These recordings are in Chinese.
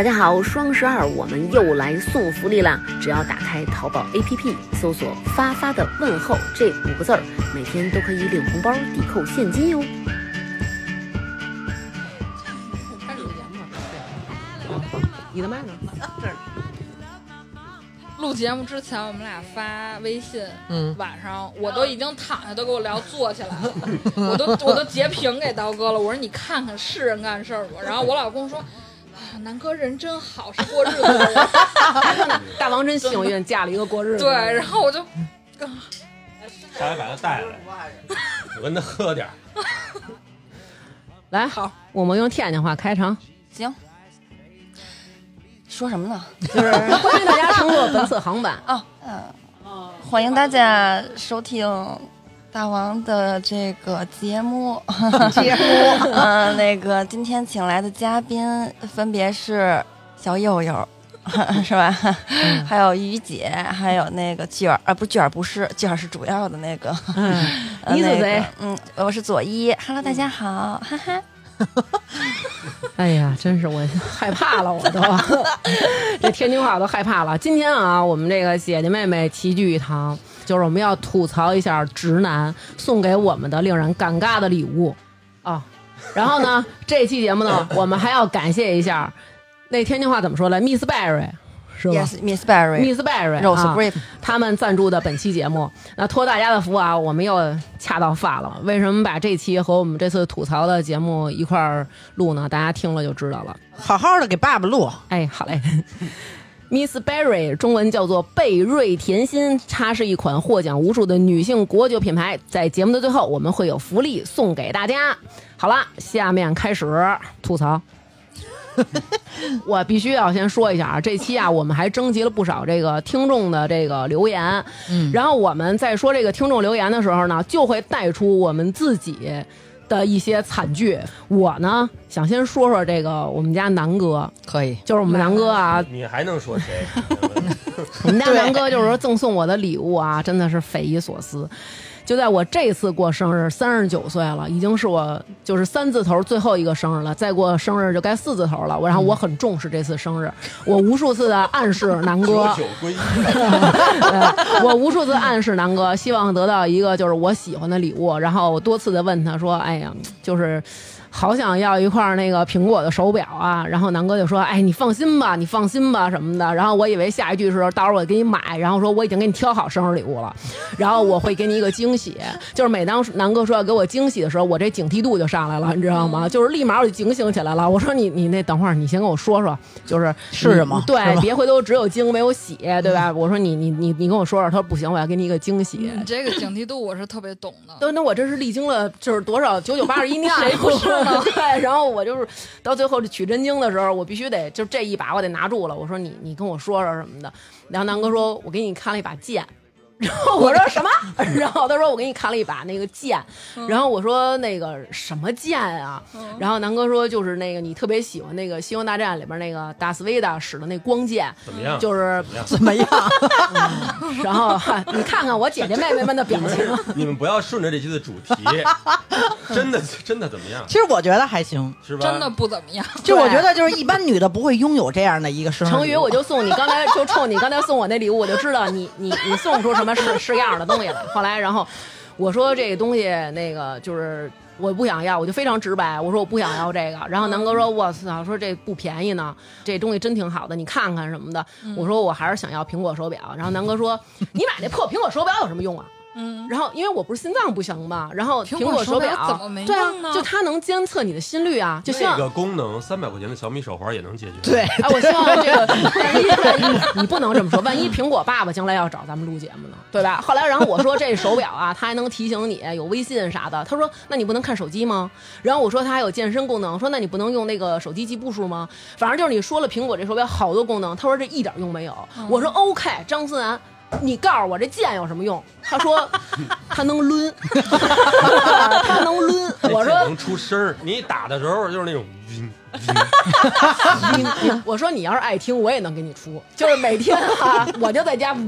大家好，双十二我们又来送福利啦！只要打开淘宝 APP，搜索“发发的问候”这五个字儿，每天都可以领红包、抵扣现金哟。开始录节目，你的麦呢？这儿。录节目之前，我们俩发微信，嗯晚上我都已经躺下，都给我聊坐起来了，我都我都截屏给刀哥了，我说你看看是人干事儿不？然后我老公说，啊，南哥人真好，是过日子的人。大王真幸运，嫁了一个过日子。对，然后我就下来把他带来，我跟他喝点儿。来，好，我们用天津话开场，行，说什么呢？就是欢迎大家乘坐本次航班。哦，嗯、欢迎大家收听大王的这个节目。节目，嗯、那个今天请来的嘉宾分别是小悠悠。是吧？还有于姐，还有那个卷儿啊，不卷儿不是卷儿是主要的那个。嗯，你是谁？嗯，我是左一。Hello，大家好，哈哈。哎呀，真是我害怕了，我都这天津话我都害怕了。今天啊，我们这个姐姐妹妹齐聚一堂，就是我们要吐槽一下直男送给我们的令人尴尬的礼物啊。然后呢，这期节目呢，我们还要感谢一下那天津话怎么说来，Miss Barry。是吧？Yes，Miss Barry，Miss Berry Rose 啊 Grape 他们赞助的本期节目，那托大家的福啊，我们又恰到发了。为什么把这期和我们这次吐槽的节目一块儿录呢？大家听了就知道了。好好的给爸爸录，哎，好嘞。Miss Berry 中文叫做贝瑞甜心，它是一款获奖无数的女性果酒品牌。在节目的最后，我们会有福利送给大家。好了，下面开始吐槽。我必须要先说一下啊，这期啊，我们还征集了不少这个听众的这个留言，嗯，然后我们在说这个听众留言的时候呢，就会带出我们自己的一些惨剧。我呢，想先说说这个我们家南哥，可以。就是我们南哥啊，你还能说谁？我们家南哥就是说赠送我的礼物啊，真的是匪夷所思。就在我这次过生日，三十九岁了，已经是我就是三字头最后一个生日了，再过生日就该四字头了。我然后我很重视这次生日，我无数次的暗示南哥九，九归一，我无数次暗示南哥，希望得到一个就是我喜欢的礼物，然后我多次的问他说：“哎呀，就是。”好想要一块那个苹果的手表啊，然后南哥就说：“哎，你放心吧，你放心吧什么的。”然后我以为下一句是到时候我给你买，然后说我已经给你挑好生日礼物了，然后我会给你一个惊喜。就是每当南哥说要给我惊喜的时候，我这警惕度就上来了，你知道吗？就是立马我就警醒起来了。我说你你那等会儿你先跟我说说，就是是什么对别回头只有惊没有喜，对吧？我说你你你你跟我说说，他说不行，我要给你一个惊喜。你这个警惕度我是特别懂的。对，那我这是历经了就是多少九九八十一难，谁不是啊？对，然后我就是到最后取真经的时候，我必须得就这一把我得拿住了。我说你你跟我说说什么的，然后南哥说我给你看了一把剑。然后我说什么？然后他说我给你看了一把那个剑，然后我说那个什么剑啊？然后南哥说就是那个你特别喜欢那个《星球大战》里边那个达斯维达使的那光剑，怎么样？就是怎么样？然后你看看我姐姐妹妹们的表情，你们不要顺着这期的主题，真的真的怎么样？其实我觉得还行，是吧？真的不怎么样，就我觉得就是一般女的不会拥有这样的一个生日。成宇，我就送你刚才就冲你刚才送我那礼物，我就知道你你你送出什么是是样的东西了。后来，然后我说这个东西那个就是我不想要，我就非常直白，我说我不想要这个。然后南哥说：“我操，说这不便宜呢，这东西真挺好的，你看看什么的。”我说我还是想要苹果手表。然后南哥说：“ 你买那破苹果手表有什么用啊？”嗯，然后因为我不是心脏不行嘛，然后苹果手表怎么没对啊用呢，就它能监测你的心率啊，就像那个功能，三百块钱的小米手环也能解决。对，哎，我希望这个万一万一你不能这么说，万一苹果爸爸将来要找咱们录节目呢，对吧？后来然后我说这手表啊，它还能提醒你有微信啥的。他说那你不能看手机吗？然后我说它还有健身功能，说那你不能用那个手机记步数吗？反正就是你说了苹果这手表好多功能，他说这一点用没有。我说 OK，张思楠。你告诉我这剑有什么用？他说他能抡，他能抡。我说 能出声儿，你打的时候就是那种晕你 我说你要是爱听，我也能给你出，就是每天啊，我就在家就是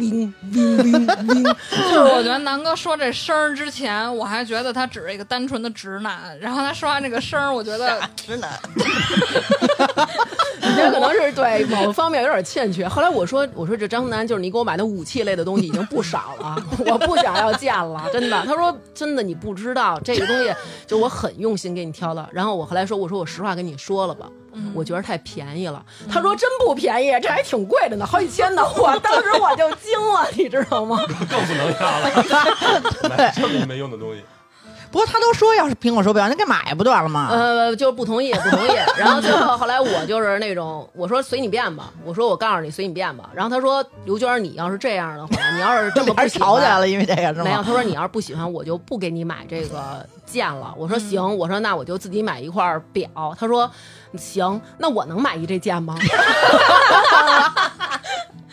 我觉得南哥说这声儿之前，我还觉得他只是一个单纯的直男，然后他说完这个声儿，我觉得直男，你这可能是对某个方面有点欠缺。后来我说我说这张楠就是你给我买的武器类的东西已经不少了，我不想要剑了，真的。他说真的你不知道这个东西，就我很用心给你挑的。然后我后来说我说我实话跟你说了吧。我觉得太便宜了。他说真不便宜，这还挺贵的呢，好几千呢。我当时我就惊了，你知道吗？更不能要了，买这么没用的东西。不过他都说要是苹果手表，那给买不得了吗？呃，就是不同意，不同意。然后最后后来我就是那种，我说随你便吧，我说我告诉你随你便吧。然后他说刘娟，你要是这样的话，你要是这么不还喜欢吵起来了，因为这个是吗？没有，他说你要是不喜欢，我就不给你买这个件了。我说行，我说那我就自己买一块表。他说行，那我能买一这剑吗？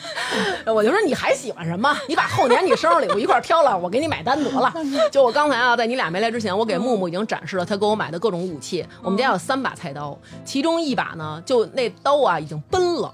我就说你还喜欢什么？你把后年你生日礼物一块儿挑了，我给你买单得了。就我刚才啊，在你俩没来之前，我给木木已经展示了他给我买的各种武器。我们家有三把菜刀，其中一把呢，就那刀啊已经崩了。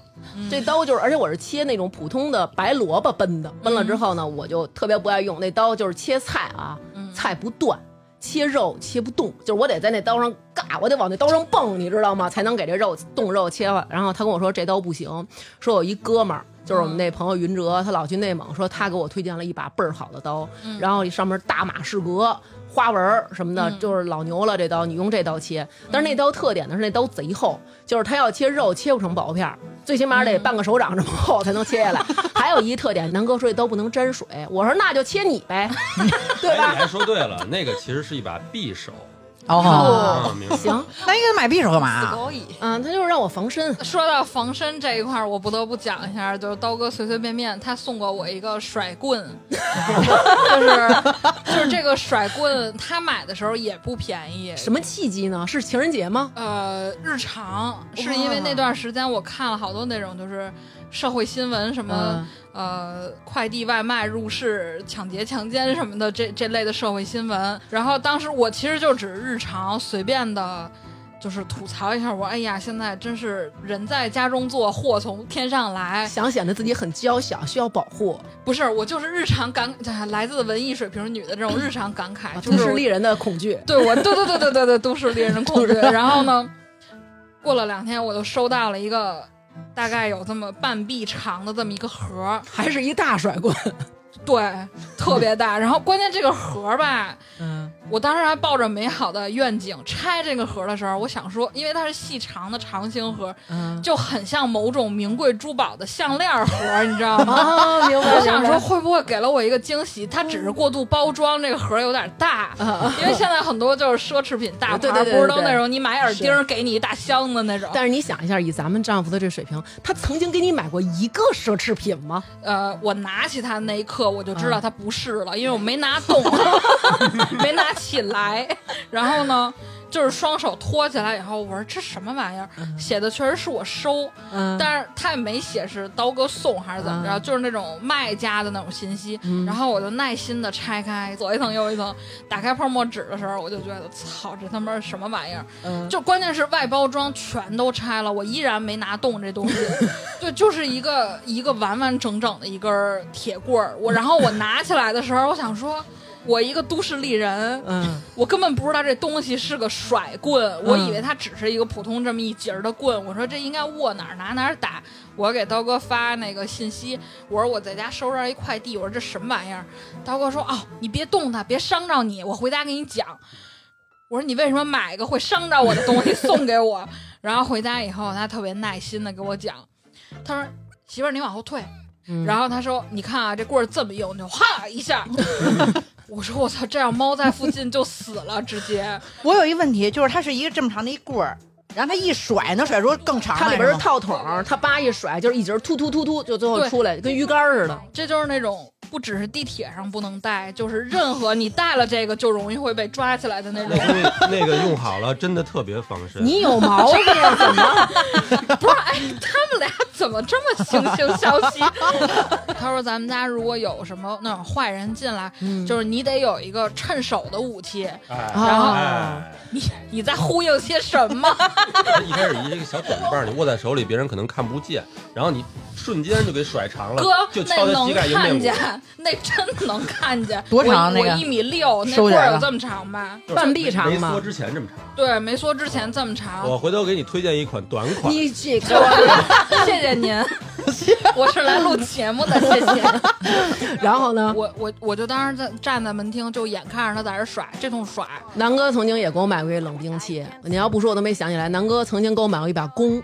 这刀就是，而且我是切那种普通的白萝卜崩的，崩了之后呢，我就特别不爱用那刀，就是切菜啊，菜不断。切肉切不动，就是我得在那刀上嘎，我得往那刀上蹦，你知道吗？才能给这肉冻肉切了。然后他跟我说这刀不行，说有一哥们儿，就是我们那朋友云哲，他老去内蒙，说他给我推荐了一把倍儿好的刀，然后上面大马士革。花纹儿什么的，就是老牛了。这刀你用这刀切，但是那刀特点的是那刀贼厚，就是他要切肉切不成薄片儿，最起码得半个手掌这么厚才能切下来。还有一特点，南哥说这刀不能沾水，我说那就切你呗，对哎，吧你？还说对了，那个其实是一把匕首。哦。行，那应该买匕首干嘛？嗯，他就是让我防身。说到防身这一块儿，我不得不讲一下，就是刀哥随随便便他送过我一个甩棍，就是就是这个甩棍，他买的时候也不便宜。什么契机呢？是情人节吗？呃，日常是因为那段时间我看了好多那种就是社会新闻，什么、嗯呃快递外卖入室抢劫、强奸什么的这这类的社会新闻。然后当时我其实就只是日常随便的。就是吐槽一下，我说哎呀，现在真是人在家中坐，祸从天上来。想显得自己很娇小，需要保护，不是，我就是日常感，来自文艺水平女的这种日常感慨，就都市丽人的恐惧。对我，对对对对对对，都市丽人的恐惧。然后呢，过了两天，我就收到了一个大概有这么半臂长的这么一个盒，还是一大甩棍。对，特别大。然后关键这个盒儿吧，嗯，我当时还抱着美好的愿景拆这个盒儿的时候，我想说，因为它是细长的长形盒，嗯就很像某种名贵珠宝的项链盒儿，你知道吗？啊，明白。我想说，会不会给了我一个惊喜？它只是过度包装，这个盒儿有点大，因为现在很多就是奢侈品大 牌，对对对不是都对对那种你买耳钉给你一大箱子那种。但是你想一下，以咱们丈夫的这水平，他曾经给你买过一个奢侈品吗？呃，我拿起它的那一刻，我就知道它不是了，因为我没拿动，没拿起来。然后呢，就是双手托起来以后，我说这什么玩意儿？写的确实是我收，嗯但是他也没写是刀哥送还是怎么着，嗯就是那种卖家的那种信息。然后我就耐心的拆开，左一层右一层，打开泡沫纸的时候，我就觉得操，这他妈是什么玩意儿？嗯，就关键是外包装全都拆了，我依然没拿动这东西，对就是一个一个完完整整的一根铁棍儿。我然后我拿起来的时候，我想说，我一个都市丽人，嗯，我根本不知道这东西是个甩棍，我以为它只是一个普通这么一节儿的棍。我说这应该握哪儿拿哪儿打。我给刀哥发那个信息，我说我在家收着一快递，我说这什么玩意儿？刀哥说哦，你别动它，别伤着你，我回家给你讲。我说你为什么买一个会伤着我的东西 送给我？然后回家以后，他特别耐心的给我讲，他说媳妇儿你往后退，然后他说你看啊这棍儿这么硬，就哈一下。我说我操，这样猫在附近就死了，直接。我有一问题，就是它是一个这么长的一棍儿，然后它一甩能甩出更长来。它里边是套筒，它叭一甩，就是一节突突突突，就最后出来，跟鱼竿似的。这就是那种不只是地铁上不能带，就是任何你带了这个就容易会被抓起来的那种。那那个用好了，真的特别防身。你有毛病，怎么？不是，哎，他们俩怎么这么惺惺相惜？他说咱们家如果有什么那种坏人进来，就是你得有一个趁手的武器。哎，然后哎，你你在呼应些什么？一开始一个小短棒，你握在手里，别人可能看不见，然后你瞬间就给甩长了，哥，就那能敲他膝盖迎看见面骨。，那真能看见。多长那个一米六，那棍儿有这么长吧？半臂长吗没缩之前这么长。对，没缩之前这么长。我回头给你推荐一款短款，你这个，谢谢您，我是来录节目的，谢谢。然后呢？我我我就当时在站在门厅，就眼看着他在这甩，这通甩，南哥曾经也给我买过一冷兵器，你要不说我都没想起来。南哥曾经给我买过一把弓，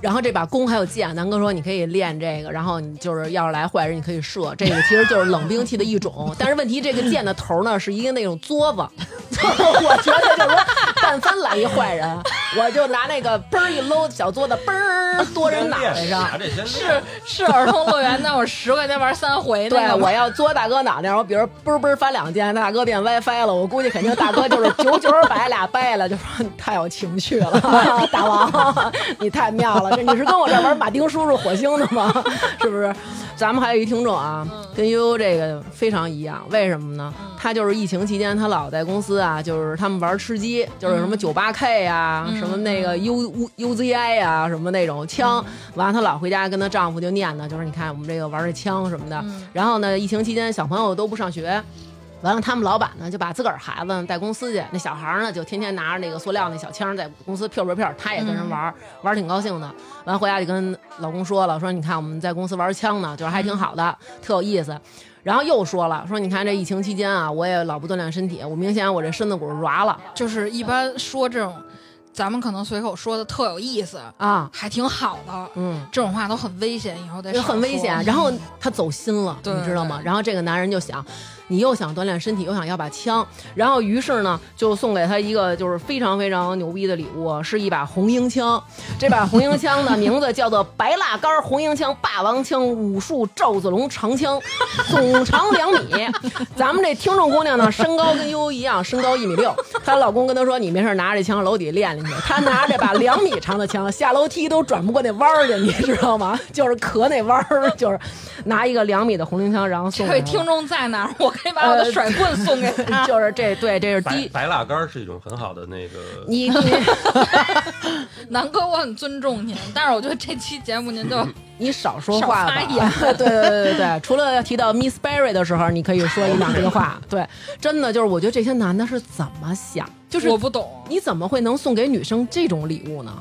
然后这把弓还有箭，南哥说你可以练这个，然后你就是要是来坏人你可以射，这个其实就是冷兵器的一种。但是问题这个箭的头呢是一个那种作子，我觉得就是说，但凡来一坏人，我就拿那个嘣儿一搂小桌子，嘣儿剁人脑袋上。是是儿童乐园那种十块钱玩三回对那，个吗我要嘬大哥脑袋，然后比如嘣儿嘣儿翻两件，大哥变 WiFi 了，我估计肯定大哥就是九九百俩掰了，就说你太有情趣了，大王，你太妙了，这你是跟我这玩马丁叔叔火星的吗？是不是？咱们还有一听众啊，跟悠悠这个非常一样，为什么呢？他就是疫情期间，他老在公司啊，就是他们玩吃鸡，就是什么九八 K 呀、什么那个 U U Z I 呀、什么那种枪，完了她老回家跟她丈夫就念叨，就是你看我们这个玩这枪什么的。然后呢，疫情期间小朋友都不上学。完了，他们老板呢就把自个儿孩子带公司去，那小孩儿呢就天天拿着那个塑料那小枪在公司飘飘飘，他也跟人玩儿，玩儿挺高兴的。完回家就跟老公说了，说你看我们在公司玩枪呢，就是还挺好的，特有意思。然后又说了，说你看这疫情期间啊，我也老不锻炼身体，我明显我这身子骨软了就是一般说这种，咱们可能随口说的特有意思，啊，还挺好的。嗯。这种话都很危险，以后得就少说很危险。然后他走心了，对你知道吗？对然后这个男人就想，你又想锻炼身体，又想要把枪，然后于是呢，就送给他一个就是非常非常牛逼的礼物，是一把红缨枪。这把红缨枪的名字叫做白蜡杆红缨枪霸王枪武术赵子龙长枪，总长两米。咱们这听众姑娘呢，身高跟悠悠一样，身高一米六。她老公跟她说：“你没事拿着这枪楼底练练去。”她拿着这把两米长的枪，下楼梯都转不过那弯儿去，你知道吗？就是磕那弯儿，就是拿一个两米的红缨枪，然后送给她这位听众在哪儿？我可以把我的甩棍送给他。就是这对，这是第一。白白蜡杆儿是一种很好的那个。你你 南哥，我很尊重您，但是我觉得这期节目您就 你少说话吧。少发言对对对对对，除了提到 Miss Berry 的时候，你可以说一两句话。对，真的就是我觉得这些男的是怎么想，就是我不懂。你怎么会能送给女生这种礼物呢？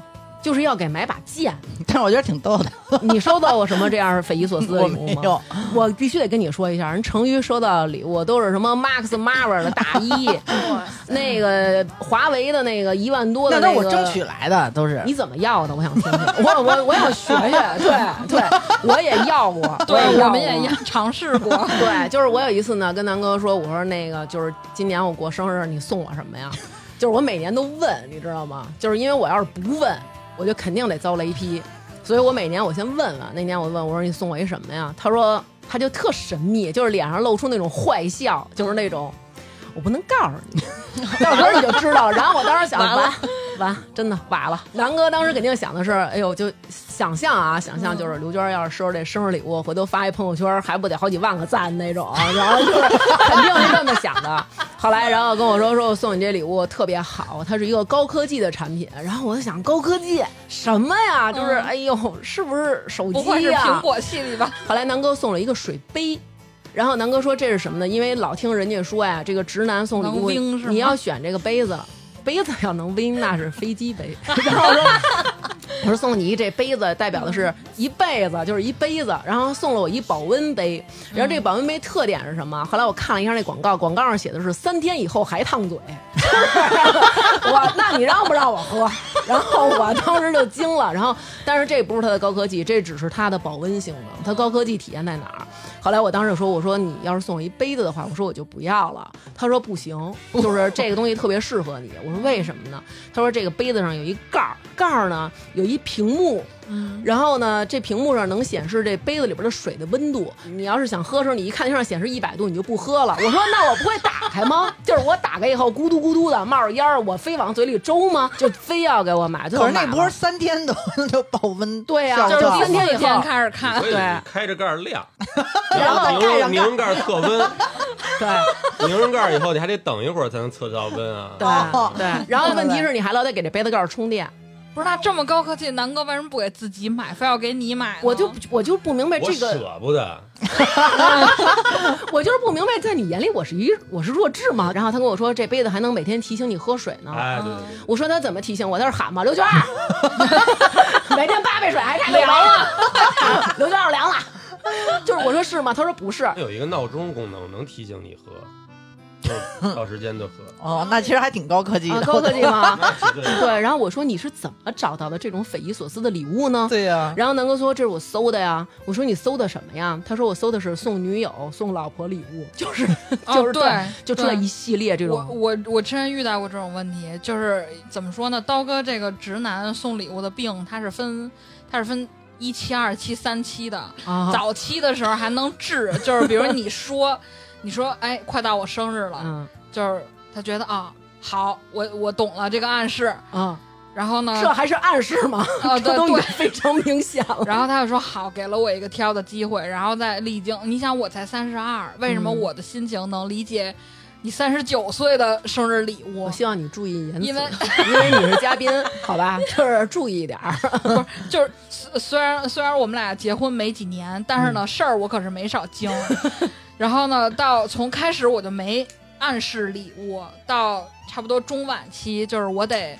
就是要给买把剑。但是我觉得挺逗的。你收到过什么这样匪夷所思的礼物吗？没有，我必须得跟你说一下，人成昱收到的礼物都是什么 Max Mara 的大衣，那个华为的那个一万多的那那个，都是我争取来的，都是。你怎么要的？我想听听。我我我想学学，对对，我也要过，对，我们也一样尝试过。对，就是我有一次呢，跟南哥说，我说那个就是今年我过生日，你送我什么呀？就是我每年都问，你知道吗？就是因为我要是不问，我就肯定得遭雷劈，所以我每年我先问问。那年我问我说你送我一什么呀？他说他就特神秘，就是脸上露出那种坏笑，就是那种我不能告诉你，到时候你就知道。然后我当时想完完，真的崴了。南哥当时肯定想的是，哎呦，就想象啊，想象就是刘娟要是收着这生日礼物，回头发一朋友圈，还不得好几万个赞那种，然后就是肯定是这么想的。后来，然后跟我说说我送你这礼物特别好，它是一个高科技的产品。然后我就想，高科技什么呀？就是哎呦，是不是手 不会机呀？是苹果系列吧？后来南哥送了一个水杯，然后南哥说这是什么呢？因为老听人家说呀，这个直男送礼物你要选这个杯子，杯子要能 win 那是飞机杯。然后我说。我说送你一这杯子，代表的是一辈子，就是一杯子。然后送了我一保温杯，然后这个保温杯特点是什么？后来我看了一下那广告，广告上写的是三天以后还烫嘴。我那你让不让我喝？然后我当时就惊了。然后，但是这不是它的高科技，这只是它的保温性能。它高科技体现在哪儿？后来我当时就说：“我说你要是送我一杯子的话，我说我就不要了。”他说：“不行，就是这个东西特别适合你。”我说：“为什么呢？”他说：“这个杯子上有一盖儿，盖儿呢有一屏幕，嗯，然后呢，这屏幕上能显示这杯子里边的水的温度。你要是想喝的时候，你一看上显示一百度，你就不喝了。我说那我不会打开吗？就是我打开以后咕嘟咕嘟的冒着烟儿，我非往嘴里周吗？就非要给我买，可是那不是三天都 都保温，对呀效就是三天以后天开始看对开着盖儿晾，然后再盖上拧拧盖儿测温，对拧上盖儿以后你还得等一会儿才能测到温啊。对哦对，然后问题是你还老得给这杯子盖儿充电，不是那这么高科技，南哥为什么不给自己买，非要给你买？我就我就不明白这个，舍不得，我就是不明白，在你眼里我是一我是弱智吗？然后他跟我说这杯子还能每天提醒你喝水呢。哎，对对嗯对，我说他怎么提醒我？他是喊嘛，刘娟儿，每天八杯水还差凉了，刘娟儿凉了。就是我说是吗？他说不是。它有一个闹钟功能，能提醒你喝，就是到时间就喝。哦，那其实还挺高科技啊，的，高科技吗？对对，然后我说你是怎么找到的这种匪夷所思的礼物呢？对呀，然后南哥说这是我搜的呀，我说你搜的什么呀？他说我搜的是送女友、送老婆礼物，就是就是哦对对就出来一系列这我种。我我之前遇到过这种问题，就是怎么说呢？刀哥这个直男送礼物的病，他是分他是分一期、二期、三期的。啊，早期的时候还能治，就是比如你说你说哎，快到我生日了，嗯就是他觉得啊好，我我懂了这个暗示，啊，然后呢，这还是暗示吗？啊 这都已经对对，非常明显了。然后他就说好，给了我一个挑的机会，然后再历经。你想我才三十二，为什么嗯我的心情能理解你三十九岁的生日礼物我？希望你注意言辞，因为因为你是嘉宾，好吧，就是注意一点儿。不是，就是虽虽然虽然我们俩结婚没几年，但是呢，事儿我可是没少经。然后呢，到从开始我就没暗示礼物，到差不多中晚期，就是我得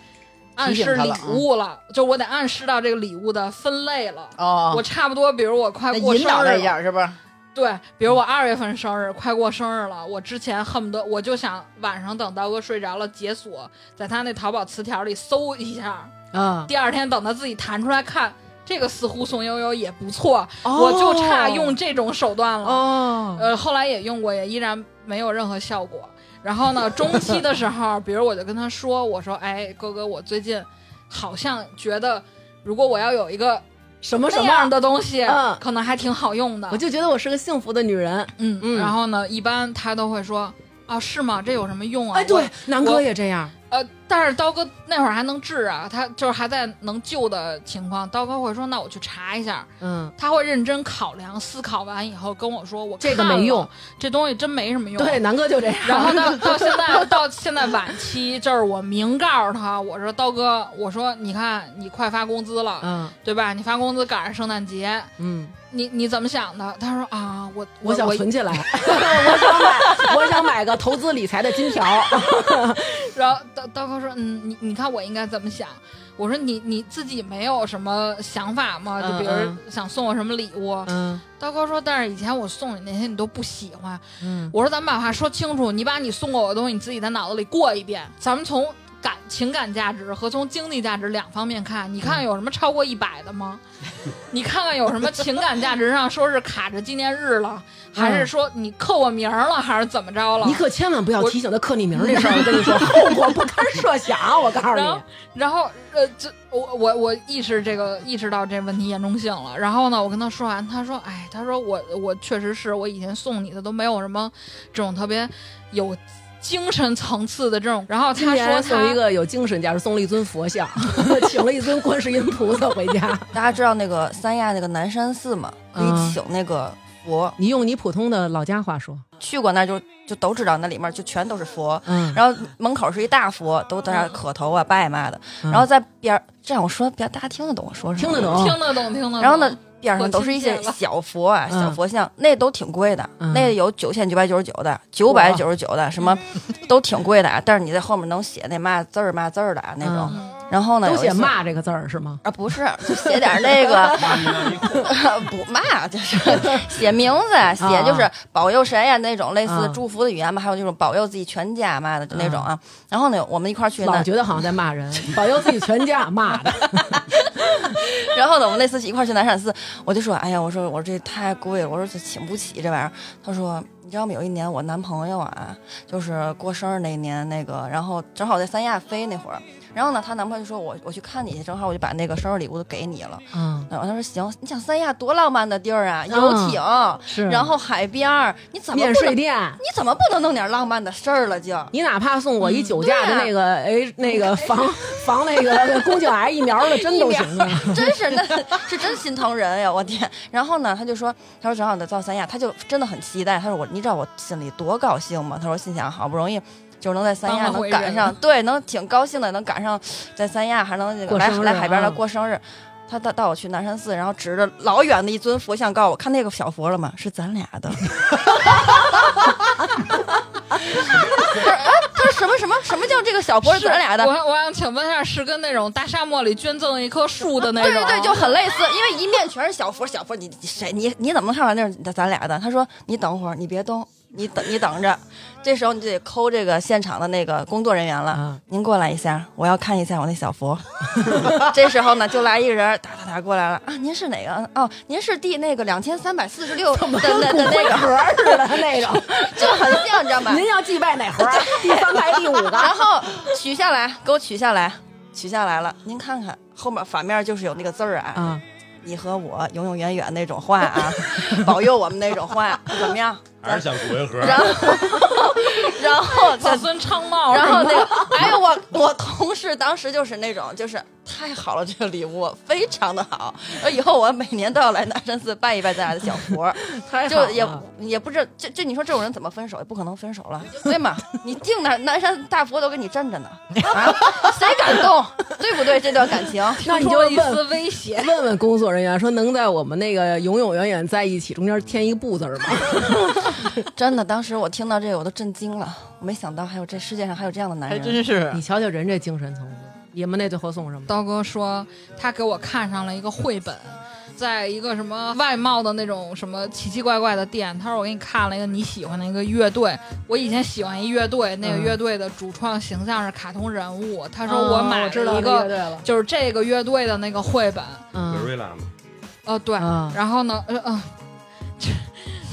暗示礼物了，就我得暗示到这个礼物的分类了。哦，我差不多，比如我快那过生日了，下是不是？对，比如我二月份生日，快过生日了，我之前恨不得我就想晚上等刀哥睡着了解锁，在他那淘宝词条里搜一下，啊，第二天等他自己弹出来看，这个似乎宋悠悠也不错，哦我就差用这种手段了。哦，呃，后来也用过，也依然没有任何效果。然后呢，中期的时候，比如我就跟他说，我说，哎，哥哥，我最近好像觉得，如果我要有一个什么什么样，的东西，嗯可能还挺好用的我。就觉得我是个幸福的女人。嗯嗯然后呢，一般他都会说，啊，是吗？这有什么用啊？哎，对我，南哥也这样。呃，但是刀哥那会儿还能治啊，他就是还在能救的情况。刀哥会说，那我去查一下。嗯，他会认真考量，思考完以后跟我说，我这个看没用，这东西真没什么用。对，南哥就这样。然后到到现在到现在晚期，就是我明告诉他，我说刀哥，我说你看你快发工资了，嗯对吧？你发工资赶上圣诞节，嗯，你你怎么想的？他说啊，我我想存起来，我想买，我想买个投资理财的金条。然后刀刀哥说，嗯，你你看我应该怎么想？我说你你自己没有什么想法吗？就比如嗯想送我什么礼物？嗯刀哥说，但是以前我送你那些你都不喜欢。嗯我说咱们把话说清楚，你把你送过我的东西你自己在脑子里过一遍，咱们从感情感价值和从经济价值两方面看，你看有什么超过一百的吗？你看看有什么情感价值上说是卡着纪念日了，还是说你刻我名儿了，还是怎么着了？你可千万不要提醒他刻你名儿这事儿，我跟你说，后果不堪设想。我告诉你，，然后，呃，这我我我意识这个意识到这问题严重性了。然后呢，我跟他说完，他说，哎，他说我我确实是我以前送你的都没有什么这种特别有精神层次的这种。然后他说他一个有精神价值，送了一尊佛像，请了一尊观世音菩萨回家。大家知道那个三亚那个南山寺吗？可以嗯请那个佛，你用你普通的老家话说，去过那儿就就都知道，那里面就全都是佛。嗯，然后门口是一大佛，都在那磕头啊、拜嘛的。嗯然后在边儿，这样我说，别大家听得懂我说什么？听得懂听得懂，听得懂。然后呢，边上都是一些小佛啊、嗯小佛像，那都挺贵的，嗯那有九千九百九十九的，九百九十九的，什么都挺贵的啊。但是你在后面能写那嘛字儿嘛字儿的啊那种。嗯然后呢，都写骂这个字儿是吗？啊，不是，就写点那个 不骂，就是写名字，啊写就是保佑谁呀那种类似啊祝福的语言嘛，还有这种保佑自己全家嘛的就那种啊。然后呢，我们一块儿去老那，觉得好像在骂人，保佑自己全家骂的。然后呢，我们那次一块儿去南山寺，我就说，哎呀，我说我说这太贵了，我说这请不起这玩意儿。他说你知道吗？有一年我男朋友啊，就是过生日那年，那个，然后正好在三亚飞那会儿，然后呢，她男朋友就说我我去看你去，正好我就把那个生日礼物都给你了。嗯，然后他说行，你想三亚多浪漫的地儿啊，游艇，是然后海边儿，你怎么免不能税店。你怎么不能弄点浪漫的事儿了就？你哪怕送我一酒驾的那个，哎，那个 防防那个宫颈癌疫苗的，针都行啊！真是那是真心疼人呀！我天。然后呢，他就说，他说正好得到三亚，他就真的很期待。他说我，你知道我心里多高兴吗？他说心想，好不容易。就是能在三亚能赶上，对，能挺高兴的，能赶上在三亚还能这个来过生日来海边来啊过生日。他带带我去南山寺，然后指着老远的一尊佛像，告诉我看那个小佛了吗？是咱俩的。他说啊，他说什么什么什么叫这个小佛是咱俩的？我我想请问一下，是跟那种大沙漠里捐赠一棵树的那种？对对对，就很类似，因为一面全是小佛，小佛你你谁你你怎么能看出来那是咱俩的？他说你等会儿，你别动，你等你等着，这时候你就得抠这个现场的那个工作人员了。啊您过来一下，我要看一下我那小佛。这时候呢，就来一个人，哒哒哒过来了啊，您是哪个？哦，您是第那个两千三百四十六的的的那个，盒似的那种。就很像，你知道吗？您要祭拜哪盒？第三排第五个。然后取下来，给我取下来，取下来了。您看看后面反面就是有那个字儿啊，啊，你和我永永远远那种话啊，保佑我们那种话，怎么样？还是像骨灰盒。然后，然后子孙昌茂，然后那个，哎呦，我我同事当时就是那种，就是太好了，这个礼物非常的好，呃以后我每年都要来南山寺拜一拜咱俩的小佛，就也也不知道这这你说这种人怎么分手？也不可能分手了，对吗？你定南南山大佛都给你镇着呢，啊，谁敢动？对不对？这段感情，那你就一丝问威胁。问问工作人员说，能在我们那个永永远远在一起中间添一个不字吗？真的，当时我听到这个我都震惊了，我没想到还有这世界上还有这样的男人还人。真是你瞧瞧人这精神层次。你们那最后送什么？刀哥说他给我看上了一个绘本，在一个什么外贸的那种什么奇奇怪怪的店，他说我给你看了一个你喜欢的一个乐队，我以前喜欢一乐队，那个嗯乐队的主创形象是卡通人物，他他说我买了一个乐队了。就是这个乐队的那个绘本，嗯瑞拉吗，哦对，啊然后呢，呃嗯。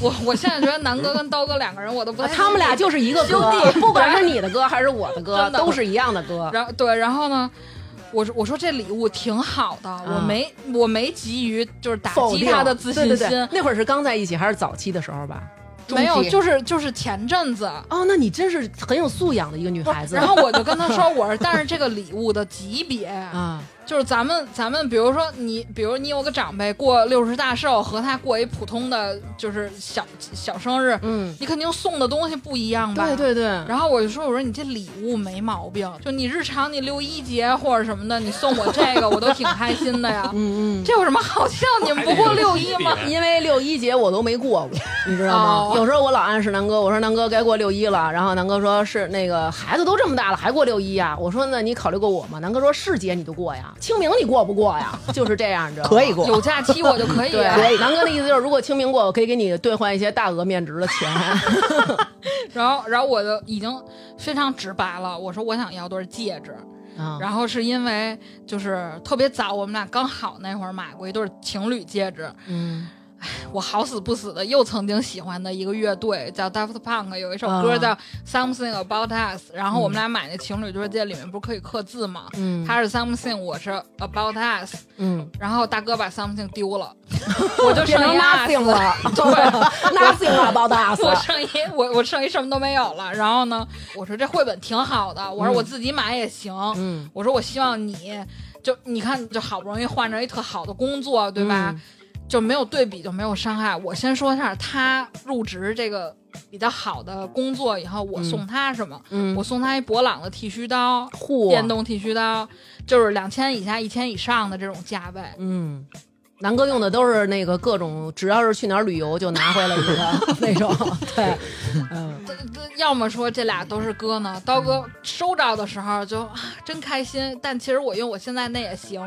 这我我现在觉得南哥跟刀哥两个人我都不太他们俩就是一个哥，不管是你的哥还是我的歌，真的都是一样的哥。然后对，然后呢，我说我说这礼物挺好的，我啊没我没急于就是打击他的自信心，对对对那会儿是刚在一起还是早期的时候吧？没有，就是就是前阵子。哦，那你真是很有素养的一个女孩子。然后我就跟他说，我说，但是这个礼物的级别，啊，就是咱们咱们，比如说你，比如你有个长辈过六十大寿，和他过一普通的就是小小生日，嗯，你肯定送的东西不一样吧？对对对，然后我就说，我说你这礼物没毛病，就你日常你六一节或者什么的，你送我这个，我都挺开心的呀。嗯嗯。这有什么好笑？你们不过六一吗？因为六一节我都没过过，你知道吗？哦有时候我老暗示南哥，我说南哥该过六一了，然后南哥说是那个孩子都这么大了还过六一呀？我说那你考虑过我吗？南哥说是节你就过呀，清明你过不过呀？就是这样，你知道吗？可以过。有假期我就可以。南哥的意思就是，如果清明过，我可以给你兑换一些大额面值的钱。然后，然后我就已经非常直白了，我说我想要对戒指。啊然后是因为就是特别早，我们俩刚好那会儿买过一对情侣戒指。嗯，我好死不死的又曾经喜欢的一个乐队叫 Daft Punk，有一首歌啊叫 Something About Us，、然后我们俩买那情侣对戒里面不是可以刻字吗？嗯他是 Something，我是 About Us，嗯，然后大哥把 Something 丢了，我就剩一 nothing 了，对。，nothing about us。我剩一我我剩一什么都没有了。然后呢，我说这绘本挺好的，我说我自己买也行。嗯，我说我希望你就你看，就好不容易换着一特好的工作，对吧？嗯就没有对比就没有伤害。我先说一下，他入职这个比较好的工作以后，我送他什么？嗯。我送他一博朗的剃须刀，嚯。电动剃须刀，就是两千以下、一千以上的这种价位。嗯，南哥用的都是那个各种，只要是去哪儿旅游就拿回来一个 那种，对，嗯，要么说这俩都是哥呢，刀哥收着的时候就啊真开心，但其实我用我现在那也行，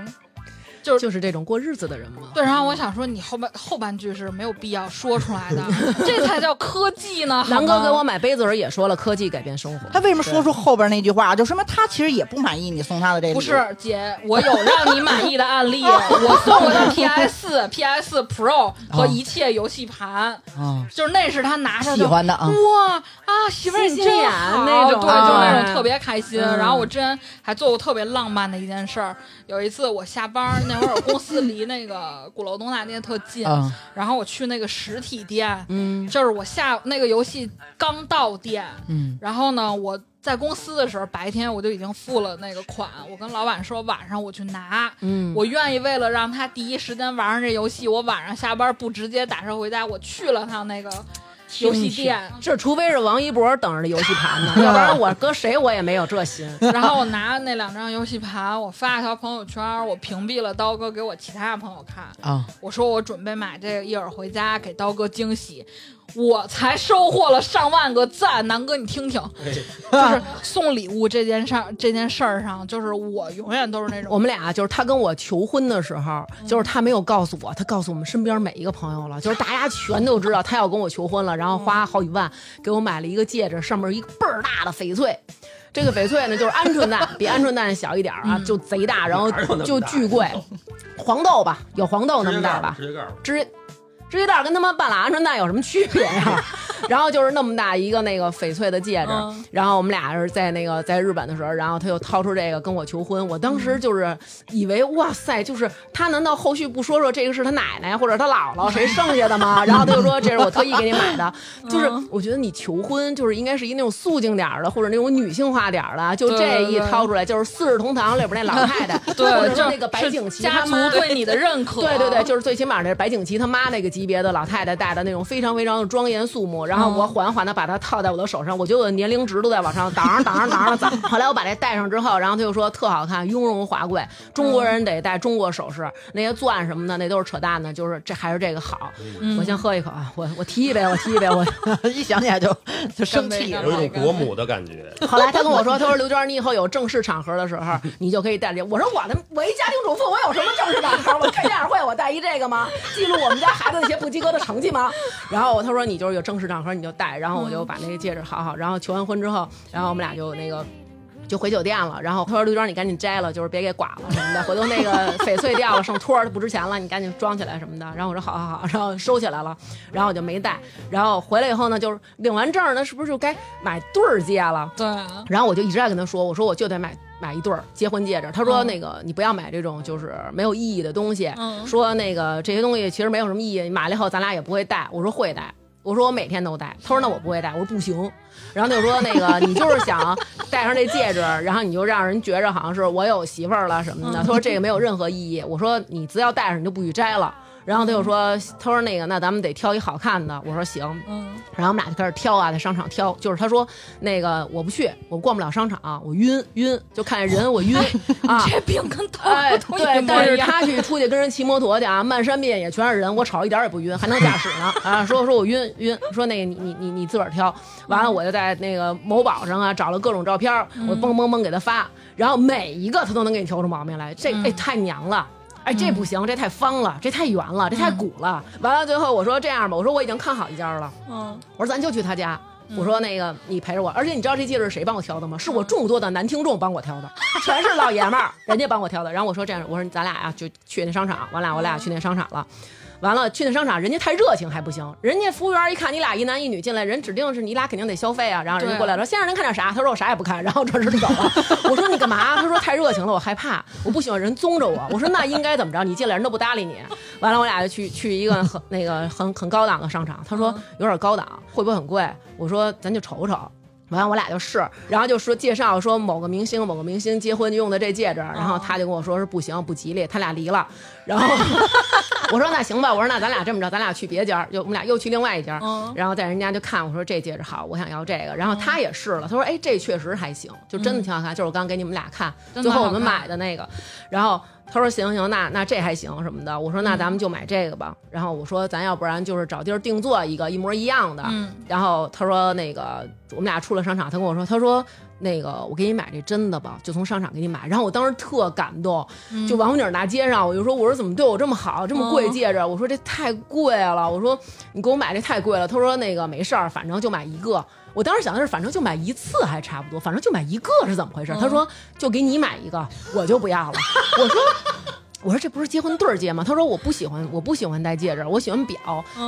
就是就是这种过日子的人嘛。对，然后我想说，你后半后半句是没有必要说出来的，这才叫科技呢。南哥给我买杯子时也说了，科技改变生活。他为什么说出后边那句话？就说明他其实也不满意你送他的这个不是姐，我有让你满意的案例，我送过他 PS、PS Pro 和一切游戏盘，啊，就是那是他拿着就喜欢的啊。哇啊，媳妇儿你真细心眼好，那种对，就啊那种特别开心。嗯然后我之前还做过特别浪漫的一件事儿，有一次我下班儿那会儿，我公司离那个鼓楼东大街特近，啊然后我去那个实体店，嗯，就是我下那个游戏刚到店，嗯。然后呢，我在公司的时候，白天我就已经付了那个款，我跟老板说晚上我去拿，嗯。我愿意为了让他第一时间玩上这游戏，我晚上下班不直接打车回家，我去了趟那个游戏店，这，除非是王一博等着的游戏盘呢，要不然我搁谁我也没有这心。然后我拿那两张游戏盘，我发了条朋友圈，我屏蔽了刀哥给我其他朋友看，啊！我说我准备买这个，一会儿回家给刀哥惊喜。我才收获了上万个赞，南哥你听听，就是送礼物这件事儿，这件事儿上，就是我永远都是那种我们俩就是他跟我求婚的时候，就是他没有告诉我，他告诉我们身边每一个朋友了，就是大家全都知道他要跟我求婚了，然后花好几万给我买了一个戒指，上面一个倍儿大的翡翠。这个翡翠呢，就是鹌鹑蛋，比鹌鹑蛋小一点儿啊，就贼大，然后就巨贵，黄豆吧，有黄豆那么大吧，直接告诉我，指指甲盖儿跟他妈半拉鹌鹑蛋有什么区别呀、然后就是那么大一个那个翡翠的戒指，嗯。然后我们俩是在那个在日本的时候，然后他又掏出这个跟我求婚，我当时就是以为哇塞，就是他难道后续不说说这个是他奶奶或者他姥姥谁剩下的吗？然后他就说这是我特意给你买的，就是我觉得你求婚就是应该是一那种素净点儿的或者那种女性化点儿的，就这一掏出来就是四世同堂里边那老太太，或 对，者就说那个白景琦家族对你的认可，对对对，就是最起码那是白景琦他妈那个级别的老太太戴的那种非常非常的庄严肃穆，然后我缓缓的把它套在我的手上，我觉得我的年龄值都在往上挡挡挡上涨。后来我把这戴上之后，然后他就说特好看，雍容华贵，中国人得戴中国首饰，那些钻什么的那都是扯淡的，就是这还是这个好。我先喝一口啊，我我提一杯，我提一杯，我。一想起来就就生气干。有一种国母的感觉。后来他跟我说，他说刘娟，你以后有正式场合的时候，你就可以戴这。我说我的，我一家庭主妇，我有什么正式场合？我开家长会，我戴一这个吗？记录我们家孩子那些不及格的成绩吗？然后他说你就是有正式场合你就戴，然后我就把那个戒指好好，然后求完婚之后，然后我们俩就那个。就回酒店了，然后他说：“刘娟，你赶紧摘了，就是别给剐了什么的，回头那个翡翠掉了，剩托儿不值钱了，你赶紧装起来什么的。”然后我说：“好好好。”然后收起来了，然后我就没戴。然后回来以后呢，就是领完证呢，是不是就该买对儿戒了？对啊，然后我就一直在跟他说，我说我就得买买一对儿结婚戒指。他说嗯那个你不要买这种就是没有意义的东西，嗯说那个这些东西其实没有什么意义，你买了以后咱俩也不会戴。我说会戴。我说我每天都戴，他说那我不会戴，我说不行，然后他就说那个你就是想戴上这戒指，然后你就让人觉着好像是我有媳妇儿了什么的。他说这个没有任何意义。我说你只要戴上你就不许摘了。然后他就说，他说那个那咱们得挑一好看的。我说行，嗯，然后我们俩就开始挑啊，在商场挑。就是他说那个我不去，我逛不了商场，我晕晕，就看见人我晕 啊。这病跟头哎，头对，但是他去出去跟人骑摩托去啊，漫山遍野全是人，我瞅一点也不晕，还能驾驶呢 啊！说说我晕晕，说那个你你你你自个儿挑，完了我就在那个某宝上啊找了各种照片，我嘣嘣嘣给他发，然后每一个他都能给你挑出毛病来，这哎太娘了。哎，这不行，这太方了，这太圆了，这太鼓了。完了，最后我说这样吧，我说我已经看好一家了，嗯，我说咱就去他家。我说那个你陪着我，而且你知道这戒指是谁帮我挑的吗？是我众多的男听众帮我挑的，全是老爷们儿，人家帮我挑的。然后我说这样，我说咱俩呀、就去那商场，完俩我俩去那商场了。完了，去那商场，人家太热情还不行，人家服务员一看你俩一男一女进来，人指定是你俩肯定得消费啊。然后人家过来了，先生您看点啥？他说我啥也不看，然后转身就走了。我说你干嘛？他说太热情了，我害怕，我不喜欢人宗着我。我说那应该怎么着？你进来人都不搭理你。完了，我俩就去去一个很那个很很高档的商场，他说有点高档，会不会很贵？我说咱就瞅瞅。完了，我俩就试，然后就说介绍说某个明星某个明星结婚用的这戒指，然后他就跟我说是不行不吉利，他俩离了。然后我说那行吧，我说那咱俩这么着，咱俩去别家，就我们俩又去另外一家，嗯然后在人家就看我说这戒指好，我想要这个，然后他也试了，他说哎这确实还行，就真的挺好看，就是我刚给你们俩看，最后我们买的那个，然后他说行行，那那这还行什么的。我说那咱们就买这个吧。然后我说咱要不然就是找地儿定做一个一模一样的。嗯然后他说那个我们俩出了商场，他跟我说，他说那个我给你买这真的吧，就从商场给你买。然后我当时特感动，嗯就王府井大街上，我就说我说怎么对我这么好，这么贵戒指？我说这太贵了，我说你给我买这太贵了。他说那个没事儿，反正就买一个。我当时想的是，反正就买一次还差不多，反正就买一个是怎么回事？他说就给你买一个，我就不要了。我说。我说这不是结婚对儿戒吗？他说我不喜欢，我不喜欢戴戒指，我喜欢表。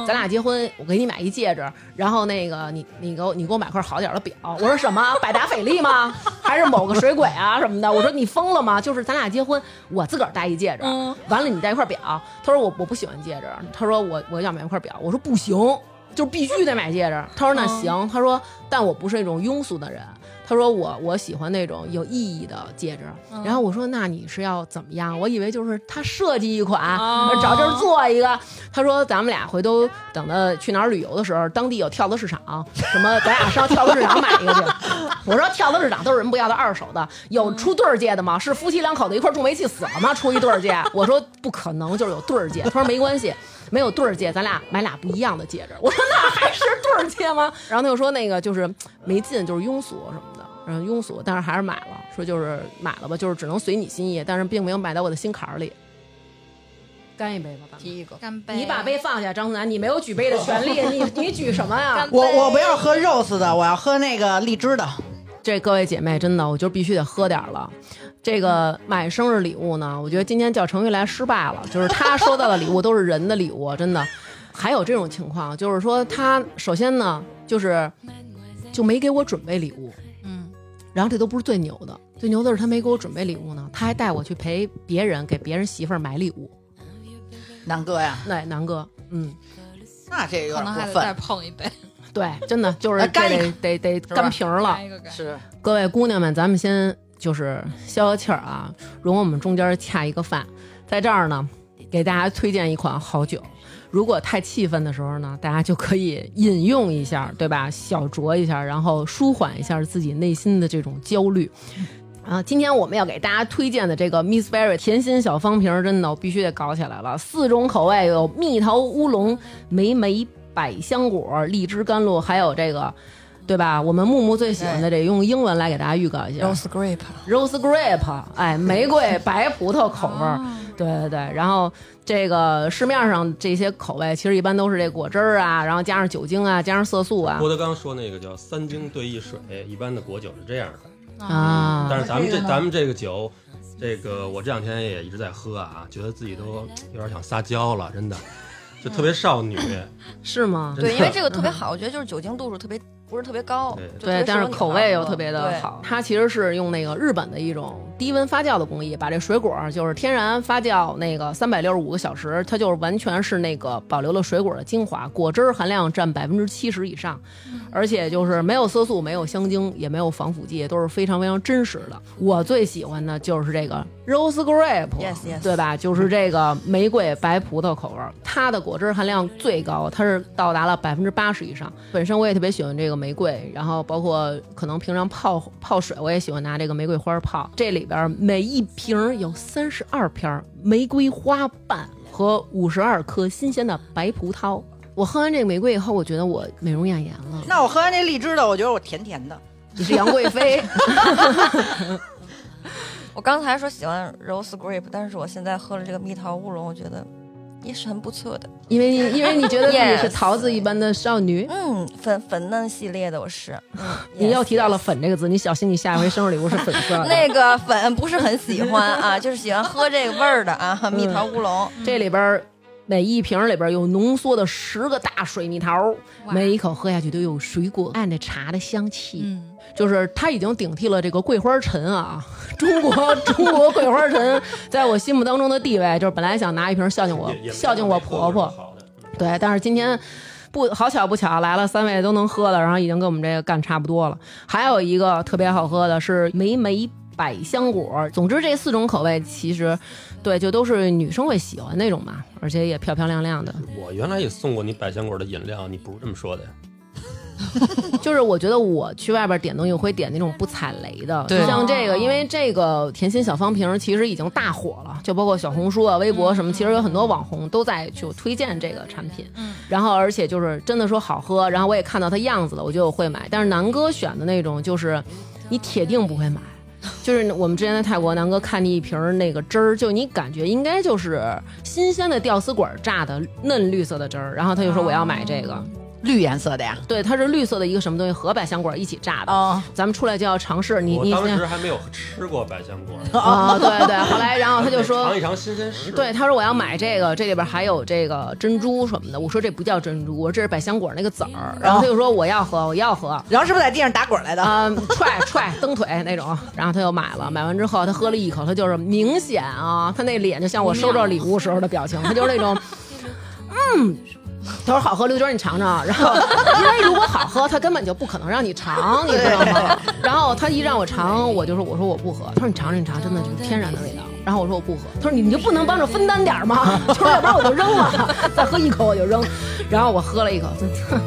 咱俩结婚，我给你买一戒指，然后那个你你给我你给我买块好点儿的表。我说什么？百达翡丽吗？还是某个水鬼啊什么的？我说你疯了吗？就是咱俩结婚，我自个儿戴一戒指，嗯完了你戴一块表。他说我我不喜欢戒指，他说我我要买一块表。我说不行，就必须得买戒指。他说那行，他说但我不是那种庸俗的人。他说我我喜欢那种有意义的戒指，然后我说那你是要怎么样？我以为就是他设计一款，哦找地儿做一个。他说咱们俩回头等到去哪儿旅游的时候，当地有跳蚤市场，什么咱俩上跳蚤市场买一个去。我说跳蚤市场都是人不要的二手的，有出对儿戒的吗？是夫妻两口子一块儿中煤气死了吗？出一对儿戒？我说不可能，就是有对儿戒。他说没关系。没有对儿戒，咱俩买俩不一样的戒指。我说那还是对儿戒吗？然后他又说那个就是没劲，就是庸俗什么的，嗯，庸俗，但是还是买了，说就是买了吧，就是只能随你心意，但是并没有买到我的心坎儿里。干一杯吧，咱们提一个。干杯！你把杯放下，张思楠，你没有举杯的权利，你 你举什么呀？我我不要喝 rose 的，我要喝那个荔枝的。这各位姐妹，真的，我就必须得喝点儿了。这个买生日礼物呢，我觉得今天叫程玉来失败了，就是他收到的礼物都是人的礼物，真的。还有这种情况，就是说他首先呢，就是就没给我准备礼物，嗯，然后这都不是最牛的，最牛的是他没给我准备礼物呢，他还带我去陪别人给别人媳妇儿买礼物。南哥呀，对，南哥，嗯，那这有点过可能还得再分。碰一杯，对，真的 就是来干一得得得吧干瓶儿了干。一个干。是，各位姑娘们，咱们先就是消消气儿啊，容我们中间恰一个饭，在这儿呢，给大家推荐一款好酒。如果太气愤的时候呢，大家就可以引用一下，对吧？小酌一下，然后舒缓一下自己内心的这种焦虑。啊，今天我们要给大家推荐的这个 Miss Berry 甜心小方瓶儿，真的我必须得搞起来了。四种口味有蜜桃乌龙、莓莓百香果、荔枝甘露，还有这个，对吧？我们木木最喜欢的这，用英文来给大家预告一下 Rose grape，Rose Grape，哎，玫瑰白葡萄口味儿。哦对对对，然后这个市面上这些口味，其实一般都是这果汁儿啊，然后加上酒精啊，加上色素啊郭德纲说那个叫三精兑一水，一般的果酒是这样的。啊。但是咱们这咱们这个酒，这个我这两天也一直在喝啊，觉得自己都有点想撒娇了，真的，就特别少女。是吗？对，因为这个 特别好，我觉得就是酒精度数特别不是特别高，对但是口味又特别的好。它其实是用那个日本的一种低温发酵的工艺，把这水果儿就是天然发酵那个三百六十五个小时，它就是完全是那个保留了水果的精华，果汁儿含量占百分之七十以上，而且就是没有色素、没有香精，也没有防腐剂，都是非常非常真实的。我最喜欢的就是这个 Rose Grape，Yes, yes 对吧？就是这个玫瑰白葡萄口味儿，它的果汁含量最高，它是到达了百分之八十以上。本身我也特别喜欢这个玫瑰，然后包括可能平常泡泡水，我也喜欢拿这个玫瑰花泡。这里边每一瓶有三十二片玫瑰花瓣和五十二颗新鲜的白葡萄。我喝完这个玫瑰以后，我觉得我美容养颜了。那我喝完这荔枝的，我觉得我甜甜的。你是杨贵妃，我刚才说喜欢 Rose grape，但是我现在喝了这个蜜桃乌龙，我觉得也是很不错的。因为因为你觉得自己是 桃子一般的少女。嗯，粉粉嫩系列的我是，嗯，你又提到了粉这个字，你小心你下一回生日礼物是粉色的。那个粉不是很喜欢啊，就是喜欢喝这个味儿的啊，蜜桃乌龙。这里边每一瓶里边有浓缩的十个大水蜜桃，每一口喝下去都有水果按着茶的香气，嗯，就是他已经顶替了这个桂花陈啊，中国中国桂花陈在我心目当中的地位，就是本来想拿一瓶孝敬我孝敬我婆婆，对，但是今天。不好巧不巧来了三位都能喝的，然后已经跟我们这个干差不多了。还有一个特别好喝的是莓莓百香果。总之这四种口味其实，对，就都是女生会喜欢那种嘛，而且也漂漂亮亮的。我原来也送过你百香果的饮料，你不是这么说的呀？就是我觉得我去外边点东西，我会点那种不踩雷的，就像这个，因为这个甜心小方瓶其实已经大火了，就包括小红书啊、微博什么，其实有很多网红都在就推荐这个产品。嗯，然后而且就是真的说好喝，然后我也看到它样子了，我觉得我会买。但是南哥选的那种就是你铁定不会买。就是我们之前在泰国，南哥看见一瓶那个汁儿，就你感觉应该就是新鲜的吊丝管榨的嫩绿色的汁儿，然后他就说我要买这个，绿颜色的呀。对，它是绿色的一个什么东西和百香果一起榨的。哦，咱们出来就要尝试，你我你当时还没有吃过百香果，啊，对对，后来然后他就说 尝一。尝新鲜事。对，他说我要买这个，这里边还有这个珍珠什么的。我说这不叫珍珠，我说这是百香果那个籽儿。然后他就说我要喝，我要喝。然后是不是在地上打滚来的？嗯、踹踹蹬腿那种，然后他又买了，买完之后他喝了一口，他就是明显啊，他那脸就像我收着礼物时候的表情，他就是那种，嗯，他说好喝，刘娟你尝尝，然后因为如果好喝，他根本就不可能让你尝，你知道吗？然后他一让我尝，我就说我说我不喝，他说你尝尝你尝，真的就是天然的味道。然后我说我不喝，他说你你就不能帮着分担点吗？他 说要不然我就扔了，再喝一口我就扔。然后我喝了一口，真哼，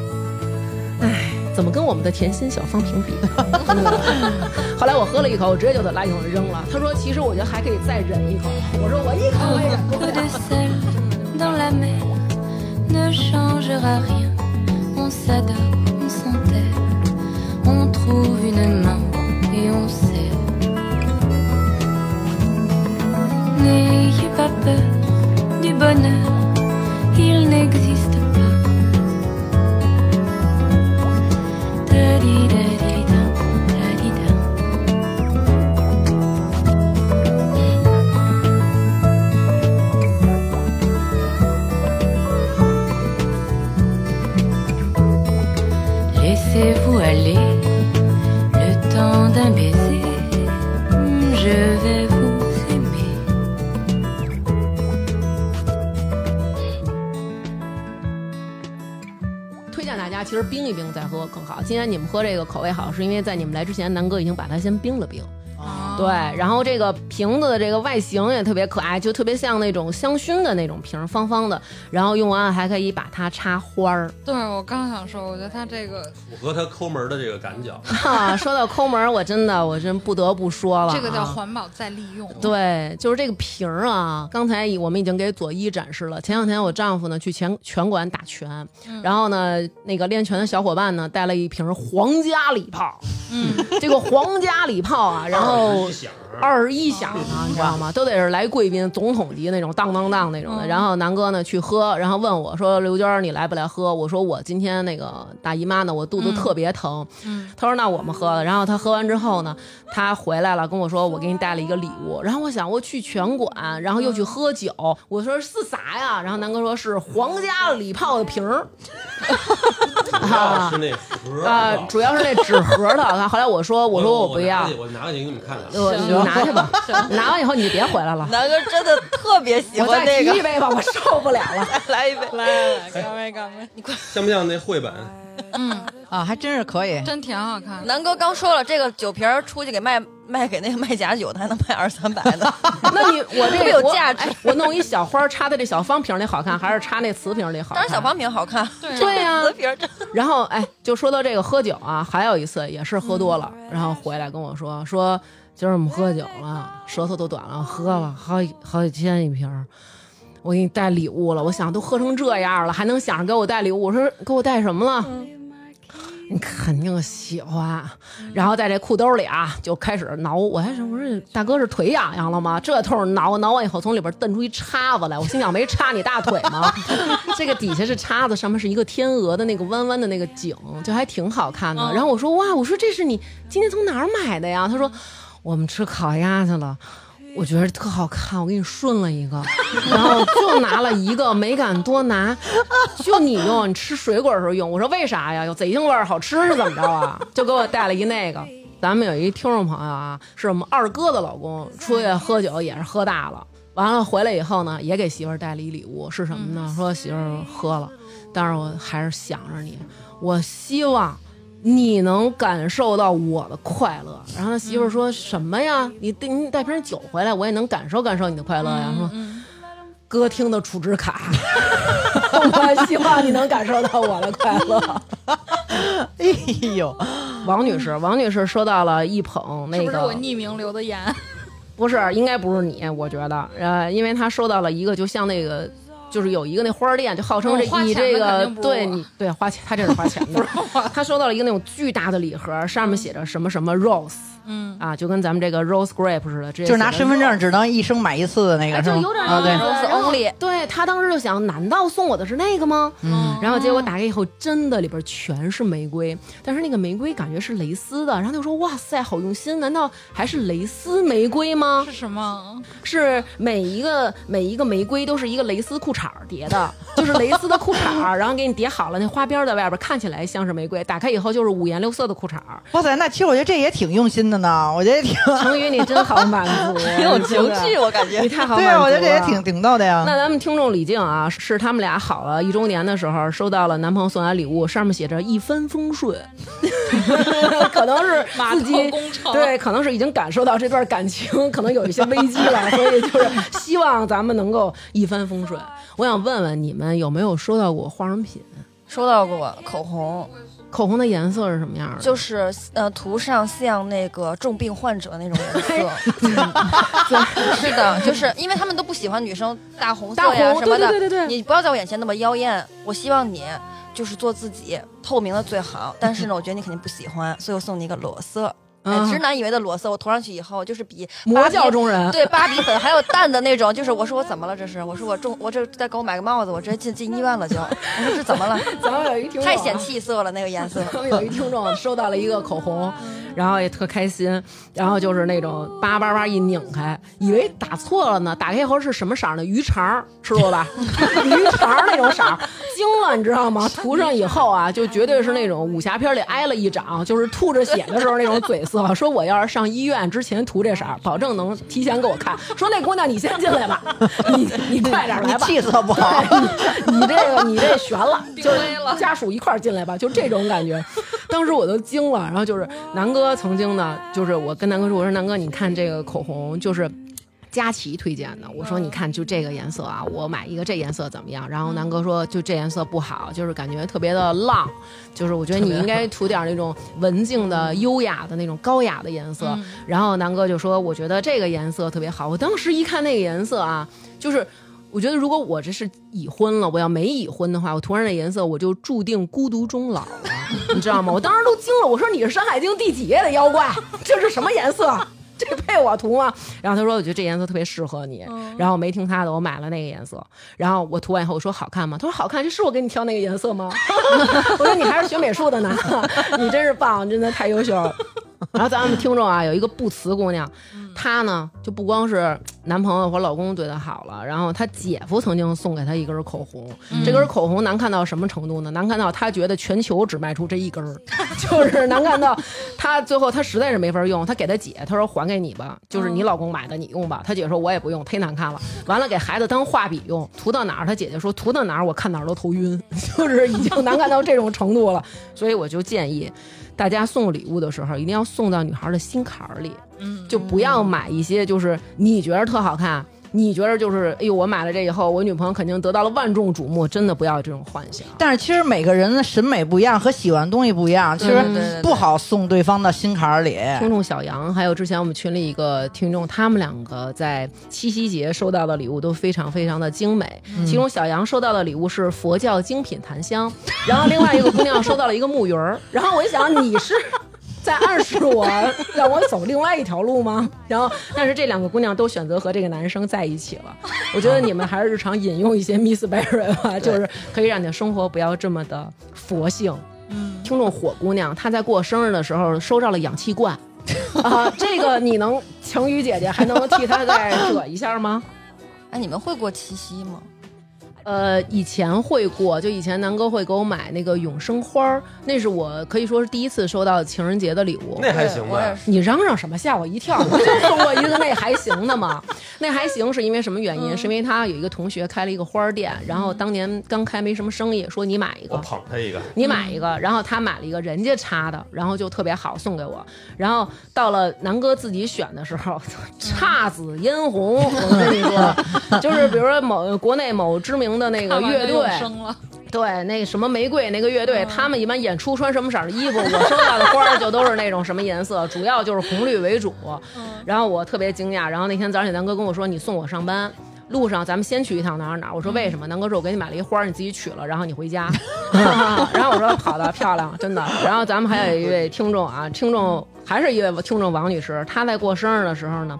唉，怎么跟我们的甜心小方瓶比？后来我喝了一口，我直接就在垃圾桶扔了。他说其实我觉得还可以再忍一口。我说我一口我也忍不了 ne changera rien. On s'adore, on s'enterre, on trouve une main et on sait. N'ayez pas peur du bonheur, il n'existe pas. 推荐大家其实冰一冰再喝更好。今天你们喝这个口味好，是因为在你们来之前，南哥已经把它先冰了冰。对，然后这个瓶子的这个外形也特别可爱，就特别像那种香薰的那种瓶，方方的。然后用完还可以把它插花儿。对我刚想说，我觉得它这个符合它抠门的这个感觉。哈，说到抠门儿，我真的我真不得不说了啊，这个叫环保再利用。对，就是这个瓶儿啊。刚才我们已经给左一展示了。前两天我丈夫呢去拳拳馆打拳，然后呢那个练拳的小伙伴呢带了一瓶皇家礼炮。嗯，这个皇家礼炮啊，然后一响，二十一响啊，你知道吗？都得是来贵宾、总统级那种当当当那种的。嗯然后南哥呢去喝，然后问我说：“刘娟，你来不来喝？”我说：“我今天那个大姨妈呢，我肚子特别疼。嗯他说：“那我们喝了。”然后他喝完之后呢，他回来了跟我说：“我给你带了一个礼物。”然后我想，我去拳馆，然后又去喝酒，我说是啥呀？然后南哥说是皇家礼炮的瓶儿。主要是那盒啊、儿主要是那纸盒的。然 后后来我说：“我说我不要。”我拿过去给你们看看。我你拿去吧，拿完以后你就别回来了。南哥真的特别喜欢那个，提一杯吧，我受不了了。来一杯。来干杯干杯！像不像那绘本？嗯，啊，还真是可以。真挺好看的。南哥刚说了，这个酒瓶儿出去给卖卖给那个卖假酒的，还能卖二三百呢。那你我这有价值哎我弄一小花插在这小方瓶里好看，还是插那瓷瓶里好看？当然小方瓶好看，对 对呀、瓷瓶然后哎，就说到这个喝酒啊，还有一次也是喝多了，然后回来跟我说说今儿我们喝酒了，舌头都短了，喝了好几好几千一瓶。我给你带礼物了，我想都喝成这样了，还能想着给我带礼物？我说给我带什么了？你肯定喜欢，然后在这裤兜里啊就开始挠，我还说我说大哥是腿痒痒了吗？这头挠挠完以后，从里边蹬出一叉子来，我心想没插你大腿吗？这个底下是叉子，上面是一个天鹅的那个弯弯的那个颈，就还挺好看的。然后我说哇，我说这是你今天从哪儿买的呀？他说我们吃烤鸭去了。我觉得特好看，我给你顺了一个，然后就拿了一个，没敢多拿，就你用，你吃水果的时候用。我说为啥呀？有贼腥味儿，好吃是怎么着啊？就给我带了一那个。咱们有一听众朋友啊，是我们二哥的老公，出去喝酒也是喝大了，完了回来以后呢，也给媳妇儿带了一礼物，是什么呢？说媳妇儿喝了，但是我还是想着你，我希望。你能感受到我的快乐，然后他媳妇儿说什么呀？你带你带瓶酒回来，我也能感受感受你的快乐呀。说歌厅的储值卡，我希望你能感受到我的快乐。哎呦，王女士，王女士收到了一捧那个，是不是我匿名留的言？不是，应该不是你，我觉得，呃，因为她收到了一个，就像那个。就是有一个那花店，就号称这哦花以这个对你对花钱，他这是花钱的。他收到了一个那种巨大的礼盒，上面写着什么什么 rose 嗯，啊，就跟咱们这个 rose grape 似的，这就是拿身份证只能一生买一次的那哎个，是吗？就有点啊，对意思。然后 only 对他当时就想，难道送我的是那个吗？嗯，然后结果打开以后，真的里边全是玫瑰，但是那个玫瑰感觉是蕾丝的。然后他就说：“哇塞，好用心！难道还是蕾丝玫瑰吗是？什么？是每一个每一个玫瑰都是一个蕾丝裤衩叠的，就是蕾丝的裤衩，然后给你叠好了，那花边在外边看起来像是玫瑰，打开以后就是五颜六色的裤衩。哇塞，那其实我觉得这也挺用心的呢，我觉得也挺，成语，你真好满足，挺有情趣，我感觉你。太好对啊，满足了。我觉得这也挺挺逗的呀。那咱们听众李静啊，是他们俩好了一周年的时候，收到了男朋友送来礼物，上面写着一帆风顺，可能是码头自己工程对，可能是已经感受到这段感情可能有一些危机了，所以就是希望咱们能够一帆风顺。我想问问你们有没有收到过化妆品？收到过口红，口红的颜色是什么样的？就是呃涂上像那个重病患者那种颜色。是的，就是因为他们都不喜欢女生大红色呀什么的，对对对对对你不要在我眼前那么妖艳。我希望你就是做自己，透明的最好。但是呢，我觉得你肯定不喜欢，所以我送你一个裸色。哎，嗯直男以为的裸色，我涂上去以后就是比魔教中人。对芭比粉还有淡的那种，就是我说我怎么了？这是我说我中我这再给我买个帽子，我直接进进医院了就。我说这怎么了？咱们有一听太显气色了那个颜色。咱 们有一听众收到了一个口红，然后也特开心，然后就是那种叭叭叭一拧开，以为打错了呢，打开以后是什么色儿呢？鱼肠儿，吃过吧？鱼肠儿那种色儿，惊了，你知道吗？涂上以后啊，就绝对是那种武侠片里挨了一掌，就是吐着血的时候那种嘴色。说我要是上医院之前涂这色儿，保证能提前给我看。说那姑娘你先进来吧，你 你快点来吧。气色不好，你你这个你这悬了，就家属一块儿进来吧，就这种感觉。当时我都惊了，然后就是南哥曾经呢，就是我跟南哥说，我说南哥，你看这个口红就是。佳琪推荐的，我说你看就这个颜色啊，我买一个这颜色怎么样？然后南哥说就这颜色不好，就是感觉特别的浪，就是我觉得你应该涂点那种文静的、优雅的那种高雅的颜色。然后南哥就说我觉得这个颜色特别好。我当时一看那个颜色啊，就是我觉得如果我这是已婚了，我要没已婚的话，我涂上那颜色，我就注定孤独终老了，你知道吗？我当时都惊了，我说你是《山海经》第几页的妖怪？这是什么颜色？这配我涂吗？然后他说：“我觉得这颜色特别适合你。然后我没听他的，我买了那个颜色。然后我涂完以后，我说好看吗？他说好看。这是我给你挑那个颜色吗？我说你还是学美术的呢，你真是棒，真的太优秀了。然后咱们听众啊，有一个不辞姑娘，她呢就不光是男朋友或老公对她好了，然后她姐夫曾经送给她一根口红，这根口红难看到什么程度呢？难看到她觉得全球只卖出这一根儿，就是难看到她最后她实在是没法用，她给她姐，她说还给你吧，就是你老公买的，你用吧。她姐说我也不用，忒难看了。完了给孩子当画笔用，涂到哪儿，她姐姐说涂到哪儿我看哪儿都头晕，就是已经难看到这种程度了。所以我就建议。大家送礼物的时候，一定要送到女孩的心坎儿里，嗯，就不要买一些就是你觉得特好看，你觉得就是哎呦我买了这以后，我女朋友肯定得到了万众瞩目，真的不要有这种幻想。但是其实每个人的审美不一样和喜欢的东西不一样，其实不好送对方的心坎儿里。听众小杨，还有之前我们群里一个听众，他们两个在七夕节收到的礼物都非常非常的精美。其中小杨收到的礼物是佛教精品檀香，然后另外一个姑娘收到了一个木鱼儿。然后我一想，你是在暗示我让我走另外一条路吗？然后，但是这两个姑娘都选择和这个男生在一起了。我觉得你们还是日常引用一些 Miss Berry 吧，就是可以让你的生活不要这么的佛性。嗯，听众火姑娘，她在过生日的时候收到了氧气罐，啊，这个你能晴雨姐姐还能替她再扯一下吗？哎，你们会过七夕吗？呃，以前会过，就以前南哥会给我买那个永生花儿，那是我可以说是第一次收到情人节的礼物。那还行吧。你嚷嚷什么？吓我一跳！我就送过一个那还行的嘛。那还行是因为什么原因？是因为他有一个同学开了一个花店，然后当年刚开没什么生意，说你买一个，我捧他一个，你买一个，然后他买了一个人家插的，然后就特别好送给我。然后到了南哥自己选的时候，姹紫嫣红，我跟你说，就是比如说某国内某知名的那个乐队 对，那个什么玫瑰那个乐队，他们一般演出穿什么色儿的衣服，我收到的花儿就都是那种什么颜色，主要就是红绿为主。然后我特别惊讶，然后那天早上起南哥跟我说，你送我上班。路上咱们先去一趟哪儿哪儿？我说为什么？南哥说我给你买了一花儿，你自己取了，然后你回家。然后我说好的，漂亮，真的。然后咱们还有一位听众啊，听众还是一位听众王女士，她在过生日的时候呢。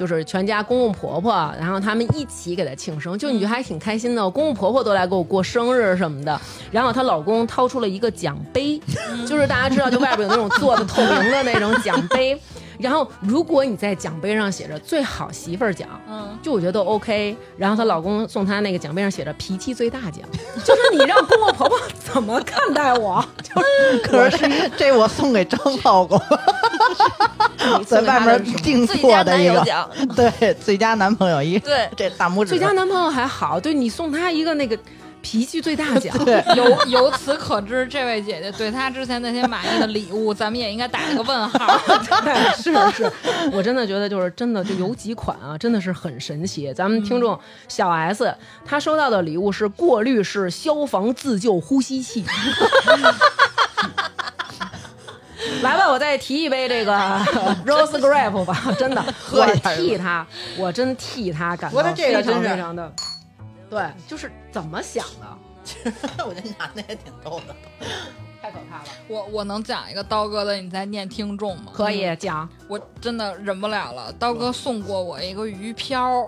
就是全家公公婆婆，然后他们一起给她庆生，就你觉得还挺开心的。公公婆婆都来给我过生日什么的，然后她老公掏出了一个奖杯，就是大家知道，就外边有那种做的透明的那种奖杯。然后如果你在奖杯上写着最好媳妇儿奖，嗯，就我觉得都 OK。然后她老公送她那个奖杯上写着脾气最大奖，就是你让公公婆婆 怎么看待我，就是可是这这我送给张老公，你在外面定最佳男做的一个，友奖，对，最佳男朋友一对这大拇指，最佳男朋友还好，对你送他一个那个脾气最大奖，对，由由此可知，这位姐姐对她之前那些满意的礼物，咱们也应该打一个问号。对，是是，我真的觉得就是真的就有几款啊，真的是很神奇。咱们听众小 S，她收到的礼物是过滤式消防自救呼吸器。来吧，我再提一杯这个 Rose Grape 吧，真的，我替她，我真替她感到我的这个非常非常的，对，就是怎么想的，其实我觉得男的也挺逗的。太可怕了。我我能讲一个刀哥的，你在念听众吗？可以讲，我真的忍不了了。刀哥送过我一个鱼漂，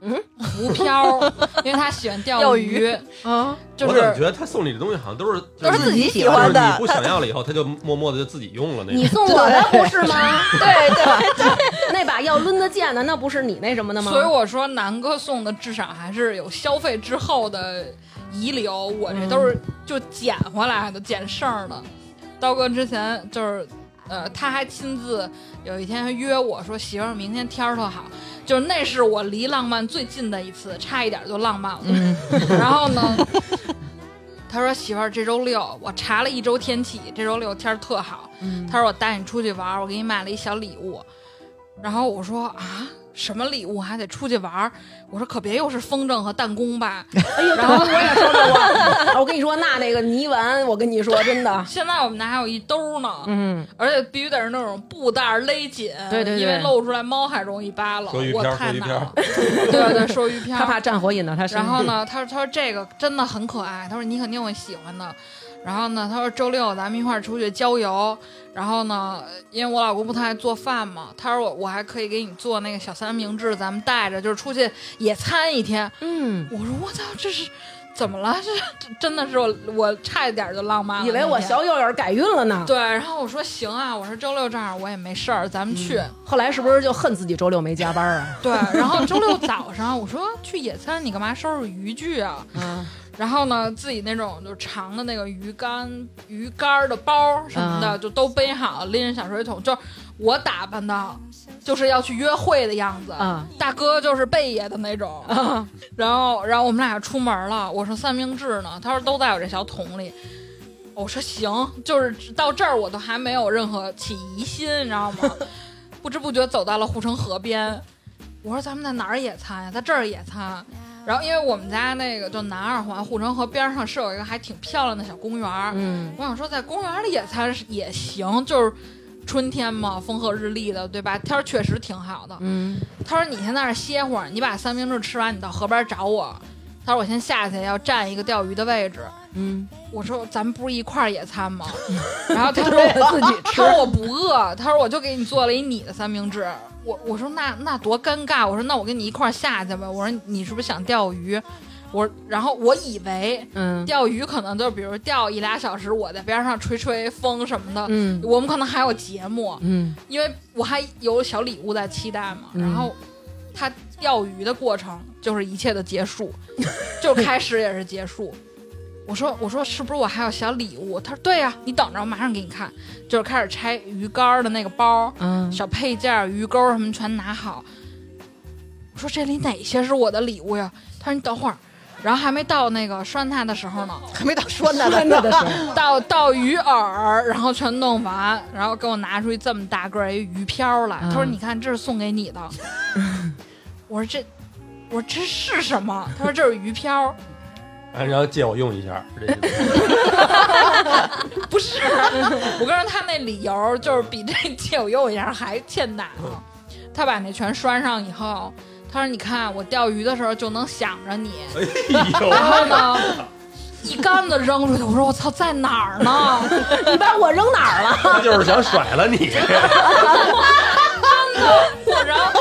嗯，浮漂，因为他喜欢钓钓鱼，啊，就是我怎么觉得他送你的东西好像都是都是自己喜欢的你不想要了以后，他就默默的就自己用了那你。送我的不是吗？对对，那把要抡的剑的，那不是你那什么的吗？所以我说南哥送的至少还是有消费之后的遗留，我这都是就捡回来的，捡剩的。刀哥之前就是，呃，他还亲自有一天约我说：“媳妇儿，明天天儿特好。”就是那是我离浪漫最近的一次，差一点就浪漫了。然后呢，他说：“媳妇儿，这周六我查了一周天气，这周六天儿特好。他说我带你出去玩儿，我给你买了一小礼物。然后我说啊，什么礼物还得出去玩儿？我说可别又是风筝和弹弓吧。哎呦，然后我也收到过。啊我跟你说，那那个泥丸，我跟你说，真的，现在我们那还有一兜呢，嗯，而且必须得是那种布袋勒紧，对对对因为露出来猫还容易扒了。我说鱼漂太难了，对对，说鱼片。他怕战火引到他身上。然后呢，他说他说这个真的很可爱，他说你肯定会喜欢的。然后呢，他说周六咱们一块儿出去郊游。然后呢，因为我老公不太爱做饭嘛，他说我我还可以给你做那个小三明治，咱们带着就是出去野餐一天。嗯，我说我操，这是怎么了？这这 真的是我我差一点就浪漫了。以为我小友友改运了呢。对，然后我说行啊，我说周六正好我也没事儿，咱们去。后来是不是就恨自己周六没加班啊？对，然后周六早上我说去野餐，你干嘛收拾渔具啊？嗯，然后呢，自己那种就长的那个鱼竿、鱼竿的包什么的，嗯就都背好，拎着小水桶。就是我打扮的，就是要去约会的样子。嗯大哥就是贝爷的那种。然后，然后我们俩出门了。我说三明治呢？他说都在我这小桶里。我说行，就是到这儿我都还没有任何起疑心，你知道吗？不知不觉走到了护城河边。我说咱们在哪儿野餐呀？在这儿野餐。然后因为我们家那个就南二环护城河边上是有一个还挺漂亮的小公园，嗯我想说在公园里野餐也行，就是春天嘛，风和日丽的，对吧？天儿确实挺好的。嗯，他说你先在那儿歇会儿，你把三明治吃完，你到河边找我。他说我先下去要占一个钓鱼的位置。嗯，我说咱们不是一块儿野餐吗？然后他说 我自己吃他说我不饿，他说我就给你做了一你的三明治。我我说那那多尴尬，我说那我跟你一块儿下去吧。我说你是不是想钓鱼？我然后我以为嗯钓鱼可能就比如钓一俩小时，我在边上吹吹风什么的。嗯我们可能还有节目，嗯因为我还有小礼物在期待嘛。嗯然后他钓鱼的过程就是一切的结束，就是开始也是结束。我说我说是不是我还有小礼物？他说对呀、你等着，我马上给你看。就是开始拆鱼竿的那个包，嗯，小配件、鱼钩什么全拿好。我说这里哪些是我的礼物呀？他说你等会儿，然后还没到那个拴它的时候呢，还没到说呢真的时候，到到鱼饵，然后全弄完，然后给我拿出一这么大个儿一鱼漂来。他说：“嗯你看，这是送给你的。”我说：“这，我说这是什么？”他说：“这是鱼漂。”啊然后借我用一下。不是，我跟你说，他那理由就是比这借我用一下还欠打呢。他把那全拴上以后，他说：“你看，我钓鱼的时候就能想着你。哎”然后，呢，一竿子扔出去。我说：“我操，在哪儿呢？”你把我扔哪儿了？他就是想甩了你。我然后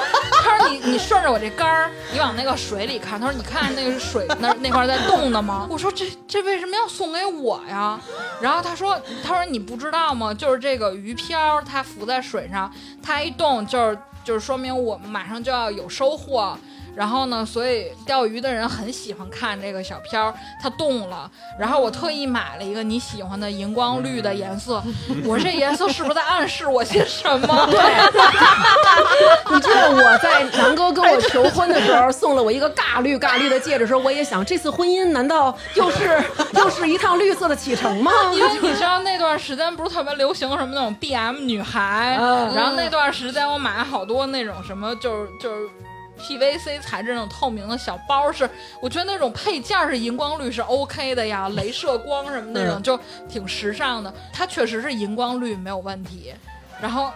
他说你你顺着我这杆儿，你往那个水里看。他说你看那个水那那块在动的吗？我说这这为什么要送给我呀？然后他说他说你不知道吗？就是这个鱼漂它浮在水上，它一动就是就是说明我们马上就要有收获。然后呢，所以钓鱼的人很喜欢看这个小漂，它动了。然后我特意买了一个你喜欢的荧光绿的颜色，我这颜色是不是在暗示我些什么？对，你知道我在南哥跟我求婚的时候送了我一个尬绿尬绿的戒指的时候，我也想这次婚姻难道又是 又是一趟绿色的启程吗？因为你知道那段时间不是特别流行什么那种 BM 女孩，嗯然后那段时间我买了好多那种什么就是就是 PVC 材质那种透明的小包是，我觉得那种配件是荧光绿是 OK 的呀，镭射光什么那种嗯就挺时尚的，它确实是荧光绿没有问题，然后。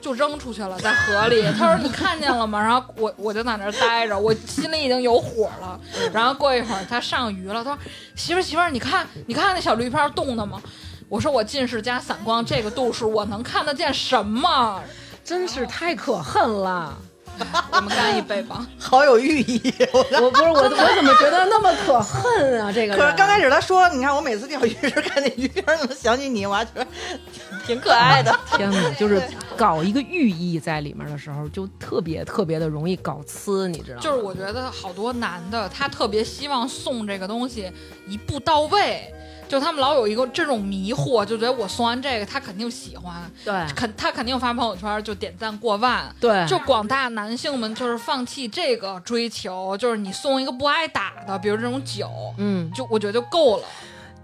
就扔出去了，在河里。他说：“你看见了吗？”然后我我就在那儿待着，我心里已经有火了。然后过一会儿他上鱼了，他说：“媳妇儿媳妇儿，你看你看那小绿漂动的吗？”我说：“我近视加散光，这个度数我能看得见什么？真是太可恨了！我们干一杯吧。好有寓意。我我不是我，我怎么觉得那么可恨啊？这个可是刚开始他说，你看我每次钓鱼时看见鱼片儿能想起你，我还觉得挺可爱的。天哪，就是搞一个寓意在里面的时候，就特别特别的容易搞呲，你知道吗？就是我觉得好多男的他特别希望送这个东西一步到位。就他们老有一个这种迷惑，就觉得我送完这个他肯定喜欢，对。肯他肯定发朋友圈就点赞过万，对。就广大男性们就是放弃这个追求，就是你送一个不挨打的，比如这种酒，嗯，就我觉得就够了。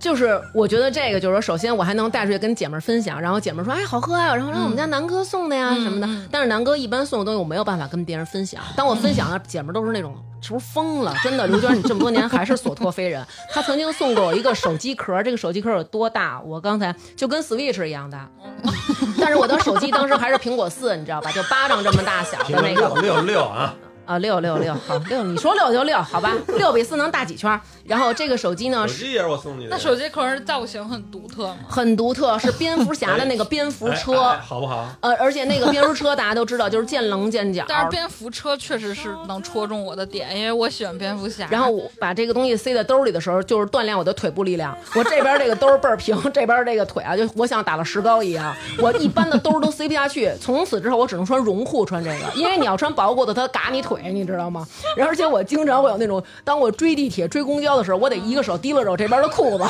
就是我觉得这个就是说，首先我还能带出去跟姐们儿分享，然后姐们儿说哎好喝啊、然后让我们家南哥送的呀、嗯什么的。嗯但是南哥一般送的东西我没有办法跟别人分享，当我分享的姐们儿都是那种是不是疯了？真的，刘娟你这么多年还是所托非人。他曾经送过我一个手机壳，这个手机壳有多大？我刚才就跟 Switch 一样大，但是我的手机当时还是苹果四，你知道吧？就巴掌这么大小的那个六六六啊！啊，六六六，好六，你说六就六，好吧，六比四能大几圈儿？然后这个手机呢是手机也是我送你的。那手机壳造型很独特吗？很独特，是蝙蝠侠的那个蝙蝠哎车。哎好不好？呃，而且那个蝙蝠车大家都知道，就是见棱见角。但是蝙蝠车确实是能戳中我的点，因为我喜欢蝙蝠侠。然后我把这个东西塞在兜里的时候，就是锻炼我的腿部力量。我这边这个兜儿倍儿平，这边这个腿啊，就我像打了石膏一样。我一般的兜儿都塞不下去，从此之后我只能穿绒裤穿这个，因为你要穿薄裤子，它嘎你腿，你知道吗？然后而且我经常会有那种，当我追地铁、追公交的时候，我得一个手提拉着我这边的裤子，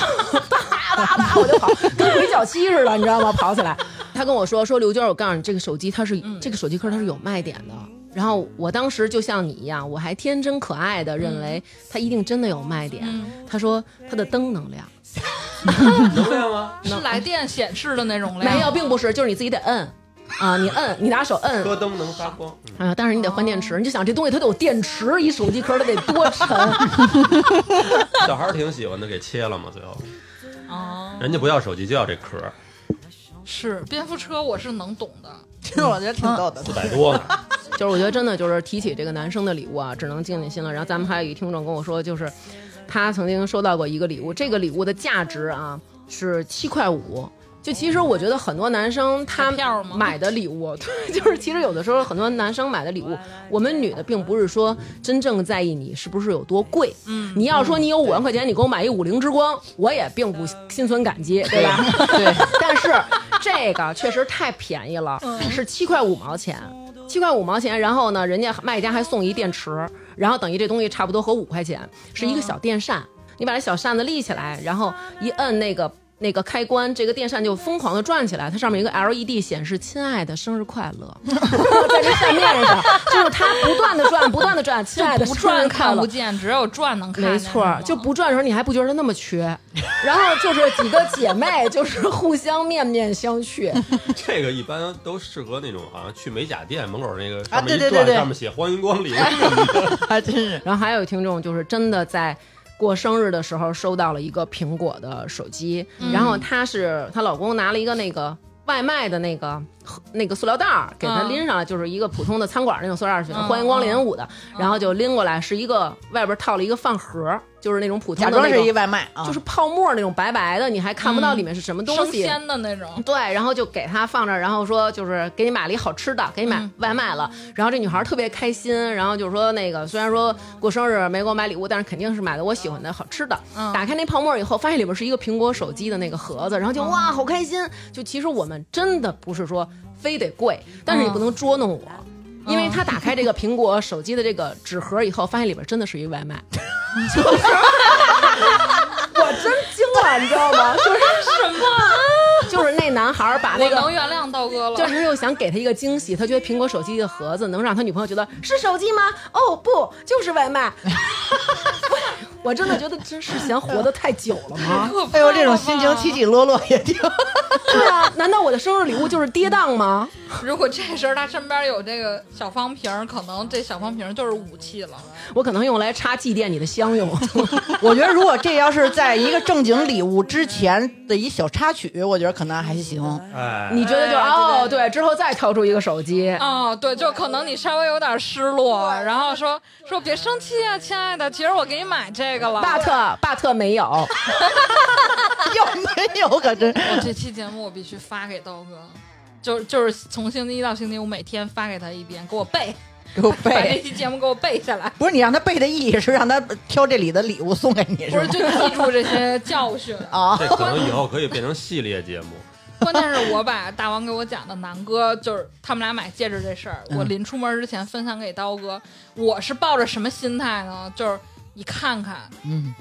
哒哒哒我就跑，跟鬼脚七似的，你知道吗？跑起来。他跟我说说刘娟，我告诉你，这个手机它是、这个手机壳它是有卖点的。然后我当时就像你一样，我还天真可爱的认为它一定真的有卖点。他说它的灯能亮，能亮吗？是来电显示的那种亮，没有，并不是，就是你自己得摁啊，你摁，你拿手摁。车灯能发光。嗯啊，但是你得换电池，你就想这东西它得有电池，一手机壳它得多沉。小孩儿挺喜欢的，给切了嘛，最后哦，人家不要手机，就要这壳儿，是蝙蝠车，我是能懂的。其实我觉得挺逗的。四百多呢。就是我觉得真的就是提起这个男生的礼物啊，只能静静心了。然后咱们还有一听众跟我说，就是他曾经收到过一个礼物，这个礼物的价值啊是七块五。就其实我觉得很多男生他买的礼物，对，就是其实有的时候很多男生买的礼物，我们女的并不是说真正在意你是不是有多贵，嗯，你要说你有五万块钱，你给我买一五菱之光，我也并不心存感激，对吧？对，但是这个确实太便宜了，是七块五毛钱。七块五毛钱，然后呢，人家卖家还送一电池，然后等于这东西差不多合五块钱，是一个小电扇。你把这小扇子立起来，然后一摁那个那个开关，这个电扇就疯狂的转起来，它上面有一个 LED 显示“亲爱的，生日快乐”，在这扇面上，就是它不断的转，不断的转，亲爱的，不转看不。见，只有转能看见。没错儿，就不转的时候你还不觉得它那么缺，然后就是几个姐妹就是互相面面相觑，这个一般都适合那种好像去美甲店门口那个啊上面一转，对对对对上面写欢迎光临。还 真是。然后还有听众就是真的在过生日的时候收到了一个苹果的手机，嗯。然后她是她老公拿了一个那个外卖的那个那个塑料袋儿给她嗯拎上来，就是一个普通的餐馆那种塑料袋儿，嗯欢迎光临舞的，然后就拎过来是一个外边套了一个饭盒，就是那种普通假装是一的那种。外卖啊，就是泡沫那种白白的，你还看不到里面是什么东生西。鲜的那种。对，然后就给他放这，然后说就是给你买了一好吃的，给你买嗯外卖了。然后这女孩特别开心，然后就是说那个虽然说过生日没给我买礼物，但是肯定是买的我喜欢的好吃的。嗯打开那泡沫以后，发现里边是一个苹果手机的那个盒子，然后就哇好开心。就其实我们真的不是说非得贵，但是你不能捉弄我。因为他打开这个苹果手机的这个纸盒以后，发现里边真的是一外卖，就 是我真惊了，你知道吗？就是什么？就是那男孩把那个能原谅刀哥了。就是又想给他一个惊喜，他觉得苹果手机的盒子能让他女朋友觉得是手机吗？哦，不，就是外卖。我真的觉得真是嫌活得太久了吗？哎呦，这种心情起起落落也挺。对啊，难道我的生日礼物就是跌宕吗？如果这时候他身边有这个小方瓶儿，可能这小方瓶儿就是武器了。我可能用来插祭奠你的香用。我觉得如果这要是在一个正经礼物之前的一小插曲，我觉得可能还行。哎，你觉得就哎哦，对，之后再掏出一个手机，哦，对，就可能你稍微有点失落，然后说说别生气啊，亲爱的，其实我给你买这个了。巴特巴特没有，有没有？可真我这期节目我必须发给刀哥，就就是从星期一到星期五每天发给他一遍，给我背，给我背把这。期节目给我背下来。不是你让他背的意义是让他挑这里的礼物送给你，是不是，就记住这些教训。啊，这可能以后可以变成系列节目。关键是我把大王给我讲的南哥，就是他们俩买戒指这事儿，我临出门之前分享给刀哥。我是抱着什么心态呢？就是你看看，嗯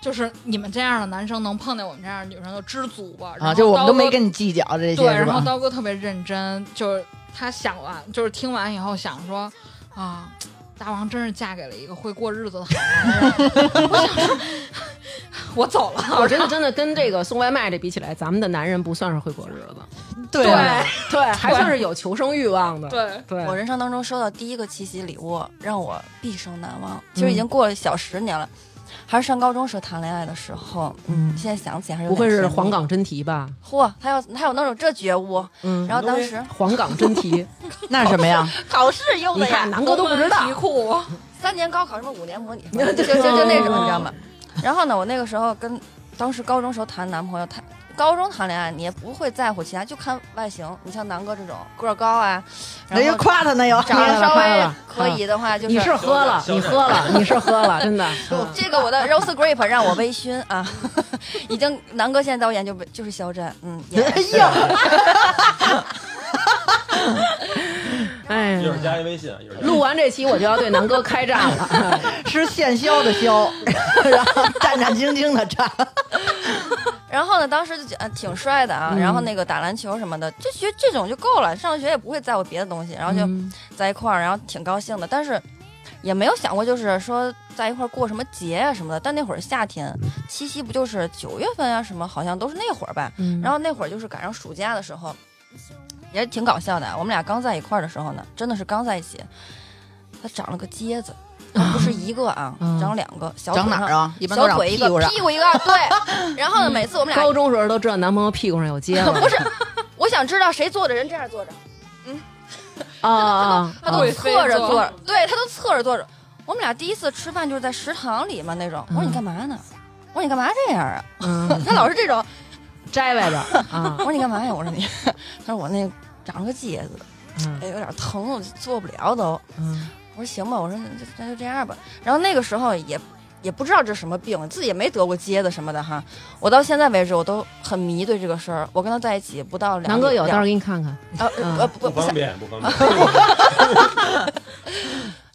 就是你们这样的男生能碰见我们这样的女生就知足吧。然啊，后就我们都没跟你计较这些，对，然后刀哥特别认真，就是他想完，就是听完以后想说啊。大王真是嫁给了一个会过日子的好男人，我想说，我走了。我觉得真的跟这个送外卖这比起来，咱们的男人不算是会过日子，对啊对，还算是有求生欲望的。对，对，我人生当中收到第一个七夕礼物，让我毕生难忘。其实已经过了小十年了，还是上高中时候谈恋爱的时候。嗯，现在想起来还是不会是黄？冈真题吧？嚯，他有他有那种这觉悟。嗯，然后当时黄冈真题，那是什么呀？考试用的呀南哥都不知道题。库，三年高考什么五年模拟，就就就就那种，你知道吗？然后呢，我那个时候跟当时高中时候谈男朋友，谈高中谈恋爱，你也不会在乎其他，就看外形。你像南哥这种个儿高啊，然人家后夸他呢又。长得稍微可以的话，就是你是喝了，你喝了，你是喝了，真的。嗯这个我的 rose grape 让我微醺啊，已经南哥现在在我眼就就是肖战，嗯，也哎呀，哎一会儿，加一微信，一会儿加录完这期我就要对南哥开战了。吃现削的削，然后战战兢兢的战。然后呢，当时就觉得挺帅的啊，嗯然后那个打篮球什么的，就学这种就够了，上学也不会在乎别的东西，然后就嗯在一块儿，然后挺高兴的，但是也没有想过就是说在一块儿过什么节啊什么的。但那会儿夏天，七夕不就是九月份啊什么，好像都是那会儿吧。嗯然后那会儿就是赶上暑假的时候，也挺搞笑的。我们俩刚在一块儿的时候呢，真的是刚在一起，他长了个疖子，不是一个啊，嗯长两个，小腿上长哪儿啊？一般都长小腿一个，屁股上。屁股一个，对。然后呢，每次我们俩高中时候都知道男朋友屁股上有疖子，不是，我想知道谁坐着人这样坐着，啊啊他都侧着坐着，对他都侧着坐着。我们俩第一次吃饭就是在食堂里嘛那种。我说嗯你干嘛呢？我说你干嘛这样啊？嗯，他老是这种。摘外边啊我，说你干嘛呀？我说你，他说我那长了个疖子，嗯哎，有点疼，我就做不了都。嗯我说行吧，我说那就那就这样吧。然后那个时候也也不知道这什么病，自己也没得过疖子什么的哈。我到现在为止我都很迷对这个事儿。我跟他在一起不到两南哥有，到时候给你看看。呃嗯呃不不是，不方便，不方便。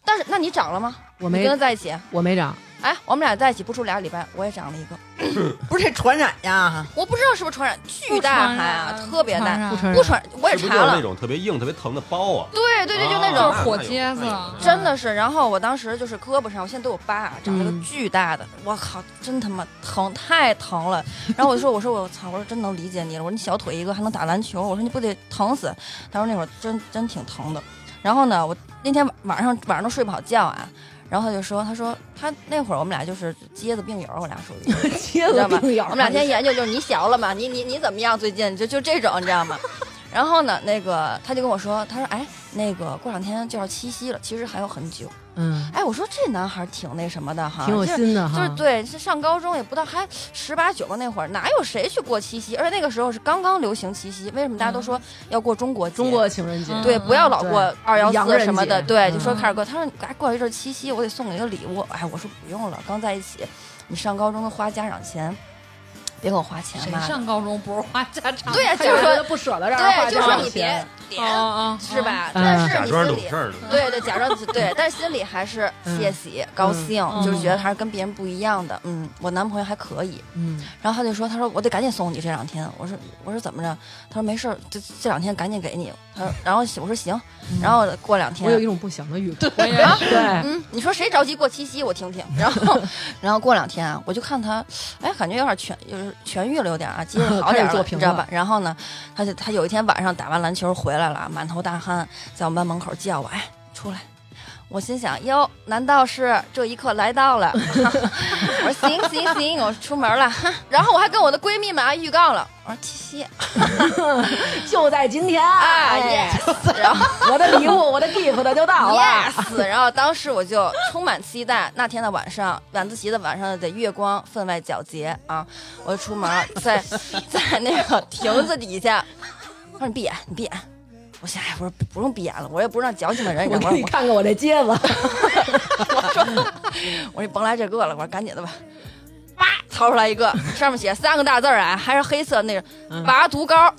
但是那你长了吗？我没你跟他在一起？我没长，哎，我们俩在一起不出俩礼拜，我也长了一个，不是这传染呀？我不知道是不是传染，巨大还啊，特别大，不传染不传，我也查了是不是那，种特别硬、特别疼的包啊？对对对，就那啊种就是火疖子真的是。然后我当时就是胳膊上，我现在都有疤，长了个嗯巨大的，我靠，真他妈疼，太疼了。然后我就说，我说我操，我说真能理解你了，我说你小腿一个还能打篮球，我说你不得疼死？他说那会儿真真挺疼的。然后呢，我那天晚上晚上都睡不好觉啊。然后他就说，他说他那会儿我们俩就是疖子病友，我俩属于。接你知道吗？了病友，我们俩天天研究，就是你小了嘛，你你你怎么样？最近就就这种，你知道吗？然后呢，那个他就跟我说，他说，哎，那个过两天就要七夕了，其实还有很久。嗯，哎，我说这男孩挺那什么的哈，挺有心的哈，就是对，是上高中也不到，还十八九个那会儿，哪有谁去过七夕？而且那个时候是刚刚流行七夕，为什么大家都说要过中国节？中国情人节，嗯对，不要老过二幺四什么的，对，嗯就说开始过。他说，哎，过一阵儿七夕，我得送你个礼物。哎，我说不用了，刚在一起，你上高中都花家长钱，别给我花钱谁嘛。上高中不是花家长？对呀，他就是说，不舍得让人花对，就家说你别长钱，别，啊啊，是吧？嗯但是假装你心里懂事儿呢。对对，假装对，但是心里还是窃喜、高兴，嗯就是觉得还是跟别人不一样的。嗯，我男朋友还可以。嗯，然后他就说：“他说我得赶紧送你这两天。”我说：“我说怎么着？”他说：“没事儿，这这两天赶紧给你。”他说：“然后我说行。”然后过两天我有一种不祥的预感。对，嗯，你说谁着急过七夕？我听听。然后，然后过两天啊，我就看他，哎，感觉有点痊，就是痊愈了，有点啊，接 着好点你知道吧？然后呢，他就他有一天晚上打完篮球回来了，满头大汗，在我们班门口叫我，哎，出来。我心想，哟，难道是这一刻来到了？我说行行行，我出门了。然后我还跟我的闺蜜们啊预告了，我说七夕就在今天啊哎，yes。然后我的礼物，我的 gift 就到了。Yes，然后当时我就充满期待。那天的晚上，晚自习的晚上的月光分外皎洁啊！我就出门，在在那个亭子底下，他说你闭眼，你闭眼。我想，哎，我说不用闭眼了，我也不是让矫情的人，你我？给你看看我这结巴，我说，我说你甭来这个了，我说赶紧的吧。哇，掏出来一个，上面写三个大字儿啊，还是黑色那个拔毒膏。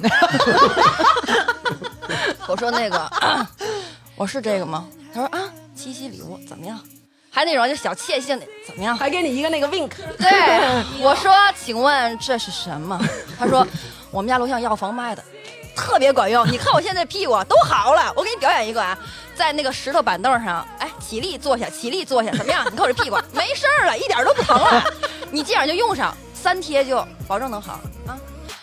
我说那个，我是这个吗？他说啊，七夕礼物怎么样？还那种就小窃性的怎么样？还给你一个那个 wink，对，我说，请问这是什么？他说，我们家楼下药房卖的，特别管用。你看我现在屁股都好了，我给你表演一个啊，在那个石头板凳上，哎，起立坐下，起立坐下，怎么样？你看我这屁股没事儿了，一点都不疼了。你这样就用上，三贴就保证能好啊。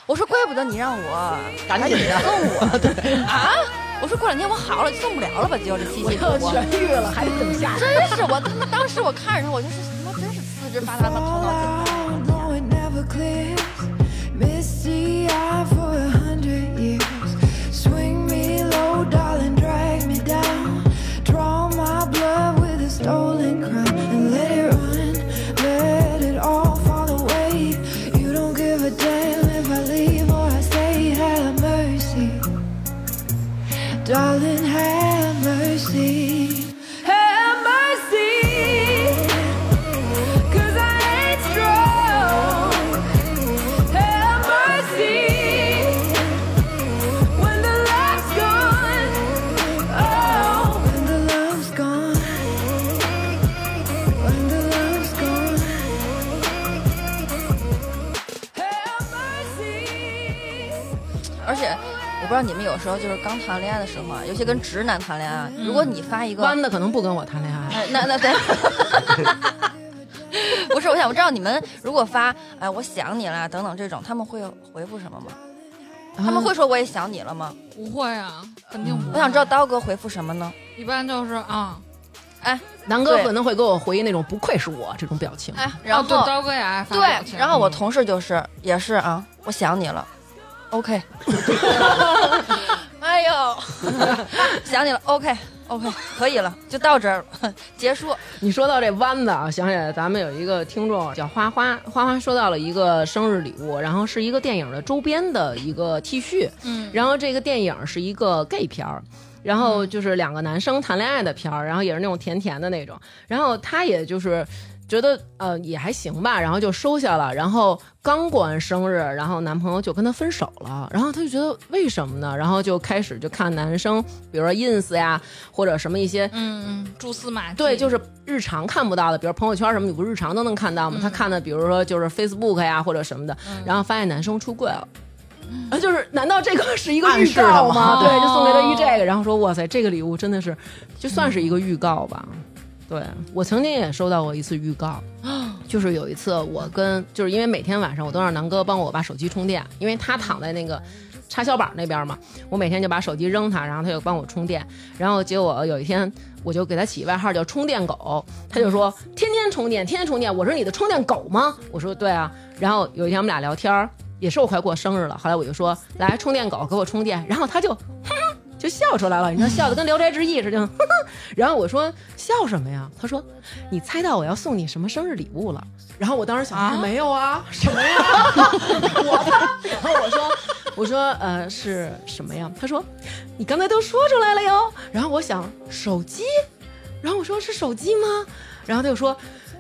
我说，怪不得你让我赶紧的送我 啊！我说过两天我好了，送不了了吧？就这七夕礼要。痊愈了，还下。真是我他妈当时我看着他，我就是他妈真是四肢发达的头脑简单。Misty eye for a hundred years. Swing me low, darling, drag me down. Draw my blood with a stolen crown and let it run, let it all fall away. You don't give a damn if I leave or I stay. Have mercy, darling, have mercy. 道你们有时候就是刚谈恋爱的时候啊，尤其跟直男谈恋爱，如果你发一个，弯的可能不跟我谈恋爱，哎那 那对，不是，我想我知道你们如果发哎我想你了等等这种，他们会回复什么吗？他们会说我也想你了吗？不会啊，肯定不会。我想知道刀哥回复什么呢？一般就是啊，哎南哥对可能会给我回那种不愧是我这种表情。哎，然哦对后刀哥也爱发表对，情然后我同事就是也是啊，我想你了，OK，哎呦，想你了，OK OK，可以了，就到这儿了，结束。你说到这弯子啊，想起来咱们有一个听众叫花花，花花收到了一个生日礼物，然后是一个电影的周边的一个 T 恤，嗯，然后这个电影是一个 gay 片儿。然后就是两个男生谈恋爱的片儿，然后也是那种甜甜的那种。然后他也就是觉得呃也还行吧，然后就收下了。然后刚过完生日，然后男朋友就跟他分手了。然后他就觉得为什么呢？然后就开始就看男生，比如说 ins 呀，或者什么一些嗯嗯，蛛丝马迹。对，就是日常看不到的，比如朋友圈什么，你不日常都能看到吗？他看的，比如说就是 Facebook 呀或者什么的，然后发现男生出柜了。啊，就是，难道这个是一个预告吗？吗对，就送给他一这个，然后说，哇塞，这个礼物真的是，就算是一个预告吧。对我曾经也收到过一次预告，就是有一次我跟，就是因为每天晚上我都让南哥帮我把手机充电，因为他躺在那个插销板那边嘛，我每天就把手机扔他，然后他就帮我充电。然后结果有一天，我就给他起外号叫充电狗，他就说 天天充电，天天充电。我说你的充电狗吗？我说对啊。然后有一天我们俩聊天，也是我快过生日了，后来我就说来充电狗给我充电，然后他就。哼 哼就笑出来了，你知道笑的跟《聊斋志异》似的。然后我说笑什么呀？他说你猜到我要送你什么生日礼物了？然后我当时想、啊没有啊，什么呀？我的。然后我说我说呃是什么呀？他说你刚才都说出来了哟。然后我想手机，然后我说是手机吗？然后他又说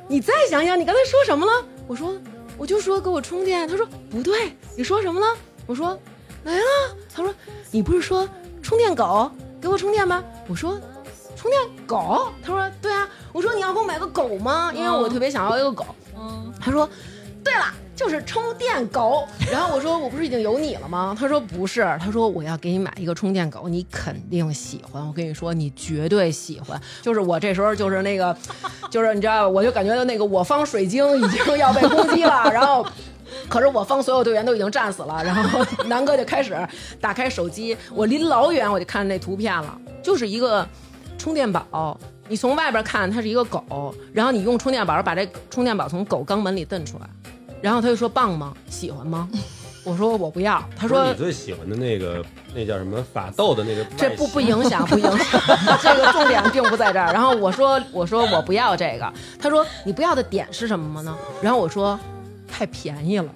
你再想想，你刚才说什么了？我说我就说给我充电。他说不对，你说什么了？我说来了。他说你不是说充电狗给我充电吧？我说充电狗。他说对啊。我说你要给我买个狗吗？因为我特别想要一个狗。嗯，他说对了。就是充电狗，然后我说我不是已经有你了吗？他说不是，他说我要给你买一个充电狗，你肯定喜欢。我跟你说，你绝对喜欢。就是我这时候就是那个，就是你知道，我就感觉那个我方水晶已经要被攻击了，然后。可是我方所有队员都已经战死了，然后 南哥就开始打开手机，我离老远我就看那图片了，就是一个充电宝。你从外边看它是一个狗，然后你用充电宝把这充电宝从狗肛门里蹬出来，然后他就说棒吗？喜欢吗？我说我不要。他说你最喜欢的那个那叫什么法斗的那个，这不不影响，不影响，这个重点并不在这儿。然后我说我说我不要这个，他说你不要的点是什么呢？然后我说太便宜了。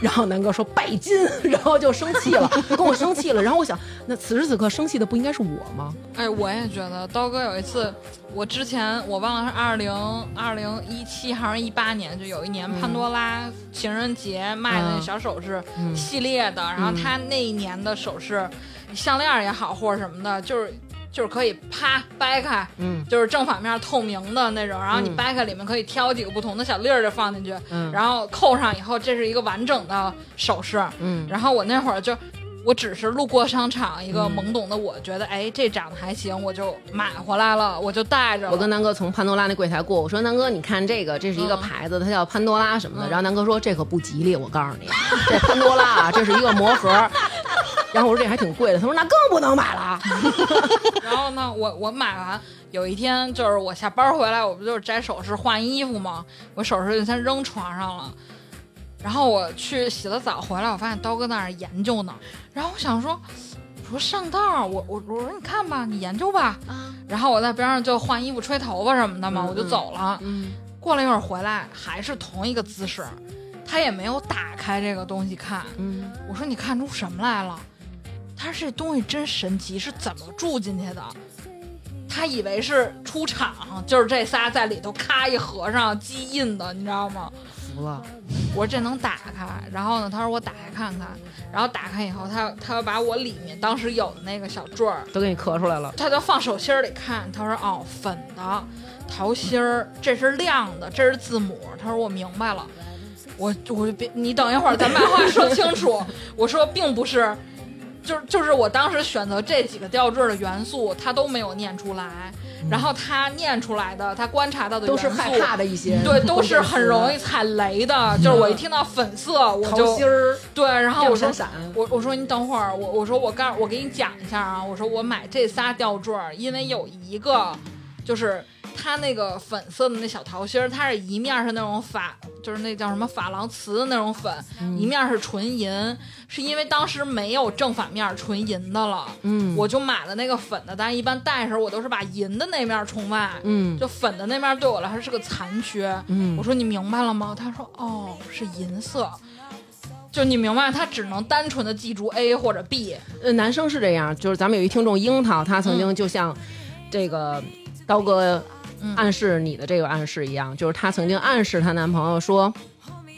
然后南哥说拜金，然后就生气了，跟我生气了。然后我想，那此时此刻生气的不应该是我吗？哎，我也觉得刀哥有一次，我之前我忘了是二零二零一七还是一八年，就有一年潘多拉情人节卖的那小首饰嗯系列的，然后他那一年的首饰，项链也好或者什么的，就是。就是可以啪掰开，嗯，就是正反面透明的那种，然后你嗯。掰开里面可以挑几个不同的小粒儿就放进去，嗯。然后扣上以后，这是一个完整的首饰。嗯。然后我那会儿就，我只是路过商场，一个嗯懵懂的我觉得，哎，这长得还行，我就买回来了，我就带着了。我跟南哥从潘多拉那柜台过，我说南哥，你看这个，这是一个嗯牌子，它叫潘多拉什么的。嗯然后南哥说这可不吉利，我告诉你，这潘多拉啊，这是一个魔盒。然后我说这还挺贵的，他说那更不能买了。然后呢，我我买完，有一天就是我下班回来，我不就是摘首饰换衣服吗？我首饰就先扔床上了。然后我去洗了澡回来，我发现刀哥在那儿研究呢。然后我想说，我说上道儿，我我我说你看吧，你研究吧。然后我在边上就换衣服、吹头发什么的嘛，嗯我就走了。嗯过了一会儿回来，还是同一个姿势，他也没有打开这个东西看。嗯我说你看出什么来了？他说这东西真神奇，是怎么住进去的？他以为是出厂，就是这仨在里头咔一合上机印的，你知道吗？服了。我说这能打开，然后呢，他说我打开看看，然后打开以后，他他要把我里面当时有的那个小坠儿，都给你磕出来了。他就放手心儿里看，他说哦，粉的桃心儿，这是亮的，这是字母。他说我明白了，我我就别你等一会儿，咱把话说清楚。我说并不是，就是就是我当时选择这几个吊坠的元素，他都没有念出来，然后他念出来的，他观察到的都是害怕的一些，对，都是很容易踩雷的。就是我一听到粉色，我桃就心儿，对，然后我说。我我说你等会儿，我我说我告我给你讲一下啊，我说我买这仨吊坠儿，因为有一个就是它那个粉色的那小桃心儿，它是一面是那种珐，就是那叫什么珐琅瓷的那种粉，一面是纯银，是因为当时没有正反面纯银的了，嗯。我就买了那个粉的，但是一般戴的时候我都是把银的那面冲外，嗯。就粉的那面对我来说是个残缺，嗯。我说你明白了吗？他说哦，是银色。就你明白，他只能单纯的记住 A 或者 B，呃，男生是这样，就是咱们有一听众樱桃，他曾经就像这个刀哥嗯暗示你的这个暗示一样，就是她曾经暗示她男朋友说。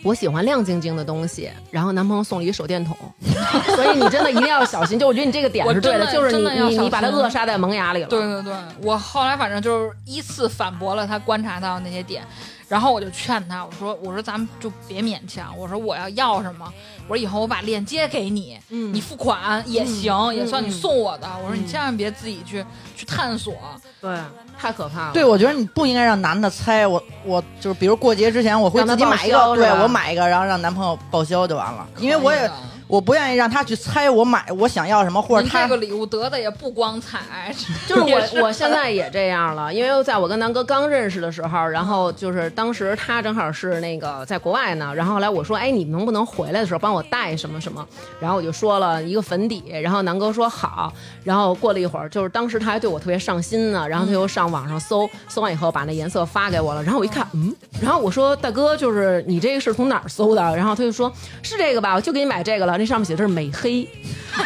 我喜欢亮晶晶的东西，然后男朋友送了一手电筒，所以你真的一定要小心。就我觉得你这个点是对的就是你你你把他扼杀在萌芽里了。对对对，我后来反正就是依次反驳了他观察到的那些点，然后我就劝他，我说我说咱们就别勉强，我说我要要什么，我说以后我把链接给你，嗯你付款也行，也算你送我的。我说你千万别自己去去探索，对，太可怕了。对，我觉得你不应该让男的猜。我我就是，比如过节之前，我会自己买一个，对我买一个，然后让男朋友报销就完了。因为我也我不愿意让他去猜我买我想要什么，或者他这个礼物得的也不光彩，就是也我，我现在也这样了，因为在我跟南哥刚认识的时候，然后就是当时他正好是那个在国外呢，然后后来我说，哎，你能不能回来的时候帮我带什么什么？然后我就说了一个粉底，然后南哥说好，然后过了一会儿，就是当时他还对我特别上心呢，然后他又上网上搜，搜完以后把那颜色发给我了，然后我一看，嗯，然后我说大哥，就是你这个是从哪儿搜的？然后他就说是这个吧，我就给你买这个了，那上面写的是美黑，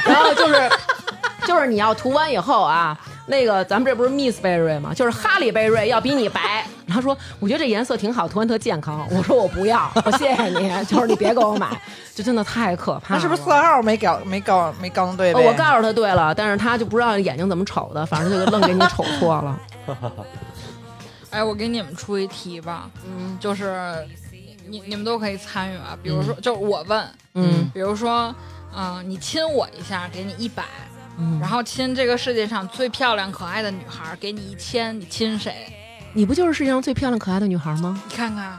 然后就是。就是你要涂完以后啊，那个咱们这不是 Miss 贝瑞吗？就是哈利贝瑞要比你白。他说，我觉得这颜色挺好，涂完特健康。我说我不要，我谢谢你，就是你别给我买，这真的太可怕了。那是不是色号没搞没搞没搞对？哦我告诉他对了，但是他就不知道眼睛怎么瞅的，反正就愣给你瞅错了。哎，我给你们出一题吧，嗯，就是你你们都可以参与啊。比如说，就是我问，嗯，比如说，嗯、你亲我一下，给你一百、嗯然后亲这个世界上最漂亮可爱的女孩，给你一千，你亲谁？你不就是世界上最漂亮可爱的女孩吗？你看看，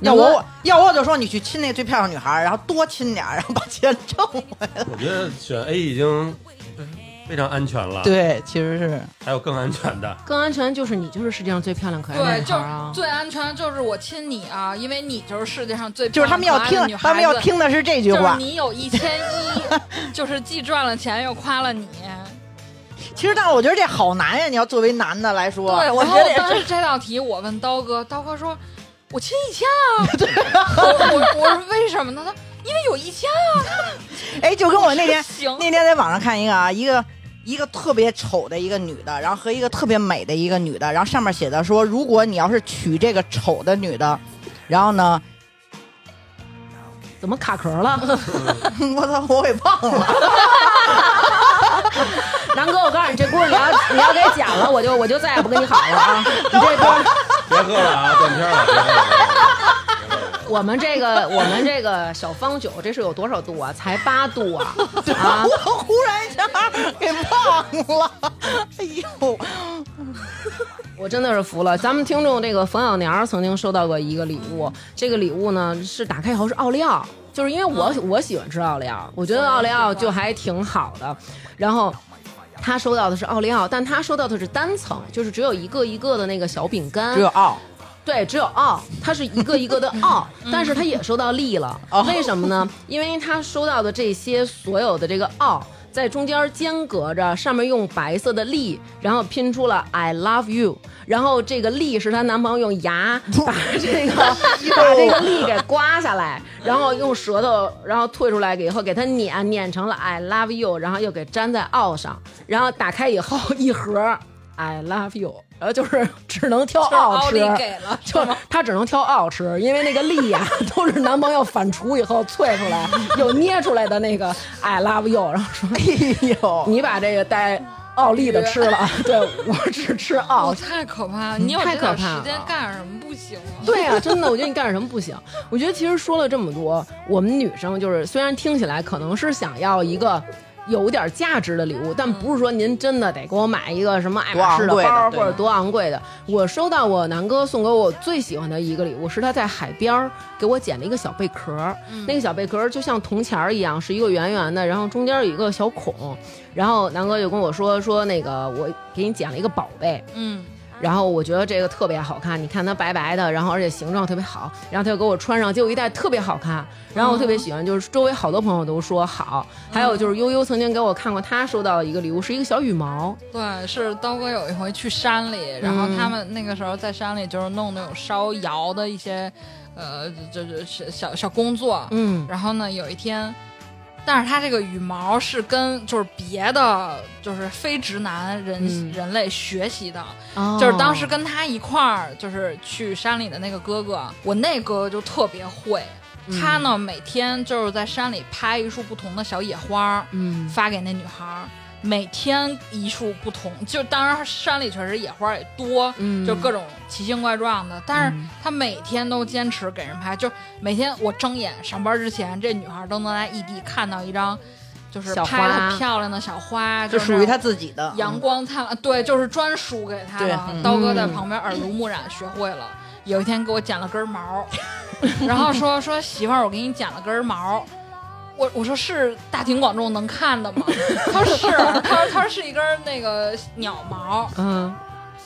要我要我就说你去亲那最漂亮女孩，然后多亲点儿，然后把钱挣回来。我觉得选 A 已经呃非常安全了，，对，其实是还有更安全的。更安全就是你就是世界上最漂亮可爱的对，就女孩啊。最安全就是我亲你啊，因为你就是世界上最就是他们要听漂亮可爱的女，孩他们要听的是这句就是话。你有一千一，就是既赚了钱又夸了你。其实，但是我觉得这好难呀！你要作为男的来说，对，我然觉得也当时这道题我问刀哥，刀哥说：“我亲一千啊。我”我我说为什么呢？他说因为有一千啊。哎，就跟我那天行，那天在网上看一个啊，一个一个特别丑的一个女的，然后和一个特别美的一个女的，然后上面写的说，如果你要是娶这个丑的女的，然后呢，怎么卡壳了？我操，我给忘了。南哥，我告诉你，这故事你要你要给讲了，我就我就再也不跟你好了啊！你这歌，别喝了啊，断片了。我们这个 我们这个小方酒，这是有多少度啊？才八度啊！啊，我忽然一下给忘了，哎呦，我真的是服了。咱们听众这个冯小娘曾经收到过一个礼物，这个礼物呢是打开以后是奥利奥，就是因为我、我喜欢吃奥利奥，我觉得奥利奥就还挺好的。然后他收到的是奥利奥，但他收到的是单层，就是只有一个一个的那个小饼干，只有奥，对，只有奥，它是一个一个的 奥，但是它也收到利了。为什么呢？因为它收到的这些所有的这个奥。在中间间隔着，上面用白色的力，然后拼出了 I love you，然后这个力是她男朋友用牙 把这个 把这个力给刮下来，然后用舌头然后退出来，给以后给它碾碾成了 I love you，然后又给粘在奥上，然后打开以后一盒 I love you，然后就是 只能挑就是奥吃，奥给了，就是他只能挑奥吃，因为那个力呀、都是男朋友反刍以后萃出来又捏出来的那个 I love you，然后说哎呦，你把这个带奥利的吃了，对我只吃奥哦，。太可怕了！你有太这点可怕时间了干什么不行啊？对啊、真的，我觉得你干什么不行？我觉得其实说了这么多，我们女生就是虽然听起来可能是想要一个。有点价值的礼物，但不是说您真的得给我买一个什么爱马仕的包或者多昂贵的。我收到我南哥送给我最喜欢的一个礼物，是他在海边给我捡了一个小贝壳儿，那个小贝壳就像铜钱儿一样，是一个圆圆的，然后中间有一个小孔。然后南哥就跟我说说那个我给你捡了一个宝贝，嗯，然后我觉得这个特别好看，你看它白白的，然后而且形状特别好，然后他就给我穿上，结果一戴特别好看，然后我特别喜欢，就是周围好多朋友都说好，还有就是悠悠曾经给我看过他收到的一个礼物，是一个小羽毛，对，是刀哥有一回去山里，然后他们那个时候在山里就是弄那种烧窑的一些，呃，这这小小小工作，嗯。然后呢，有一天，但是他这个羽毛是跟就是别的就是非直男人、嗯。人类学习的，哦。就是当时跟他一块儿就是去山里的那个哥哥，我那哥哥就特别会。他呢，每天就是在山里拍一束不同的小野花，嗯。发给那女孩儿，每天一束不同。就当然山里确实野花也多，嗯就各种奇形怪状的，但是嗯他每天都坚持给人拍，就每天我睁眼上班之前，这女孩都能在异地看到一张，就是拍的很漂亮的小花，就属于她自己的阳光灿烂，对，就是专属给他对的。嗯刀哥在旁边耳濡目染学会了。有一天给我剪了根毛，然后说说媳妇儿，我给你剪了根毛。我我说是大庭广众能看的吗？他说是，他说他说是一根那个鸟毛。嗯，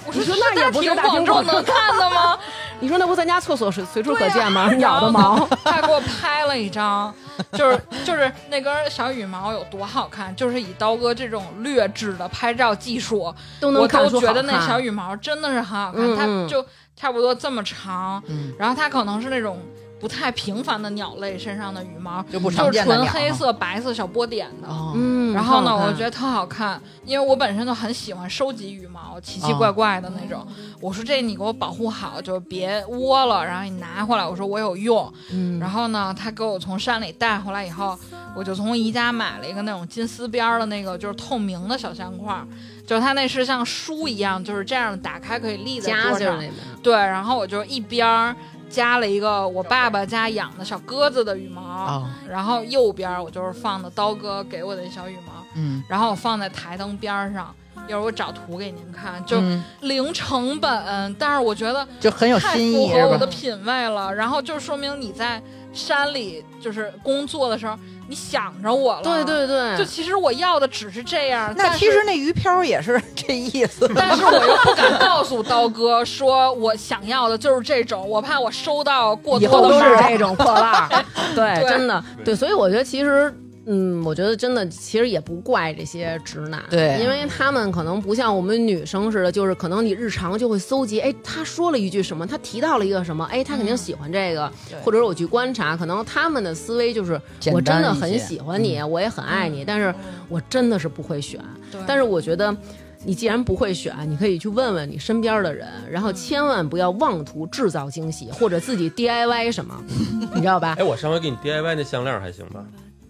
我说说那也不是大大庭广众能看的吗？你说那不咱家厕所随随处可见吗？鸟的毛，他还给我拍了一张，就是就是那根小羽毛有多好看，就是以刀哥这种劣质的拍照技术，都能我都觉得那小羽毛真的是很好看，它就差不多这么长，嗯然后它可能是那种不太平凡的鸟类身上的羽毛，就不就是常见的鸟纯黑色、白色小波点的。哦，嗯，然后呢，我觉得特好看，因为我本身就很喜欢收集羽毛，奇奇怪怪的那种。我说这你给我保护好，就别窝了，然后你拿回来。我说我有用。嗯然后呢，他给我从山里带回来以后，我就从宜家买了一个那种金丝边儿的那个，就是透明的小相框，就是它那是像书一样，就是这样打开可以立在夹桌上。对，然后我就一边儿加了一个我爸爸家养的小鸽子的羽毛，哦然后右边我就是放的刀哥给我的小羽毛，嗯，然后我放在台灯边儿上。一会儿我找图给您看，就嗯零成本，但是我觉得就很有太新意我的？品味了。然后就说明你在山里就是工作的时候，你想着我了。对对对，就其实我要的只是这样，那其实那鱼漂也是这意思。但是我又不敢告诉刀哥说我想要的就是这种，我怕我收到过以后都多的毛是这种破烂 对真的对，所以我觉得其实。嗯，我觉得真的其实也不怪这些直男，对因为他们可能不像我们女生似的，就是可能你日常就会搜集，哎，他说了一句什么，他提到了一个什么，哎，他肯定喜欢这个，对或者我去观察，可能他们的思维就是我真的很喜欢你，我也很爱你，但是我真的是不会选，对但是我觉得。你既然不会选，你可以去问问你身边的人，然后千万不要妄图制造惊喜或者自己 DIY 什么，你知道吧哎，？我上回给你 DIY 那项链还行吧？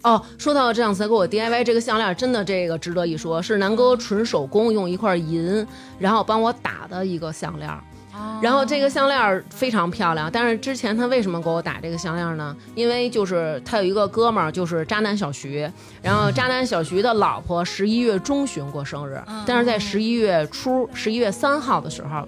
哦，说到这样才给我 DIY 这个项链，真的这个值得一说，是南哥纯手工用一块银，然后帮我打的一个项链。然后这个项链非常漂亮，但是之前他为什么给我打这个项链呢？因为就是他有一个哥们儿，就是渣男小徐，然后渣男小徐的老婆十一月中旬过生日，但是在十一月初，十一月三号的时候。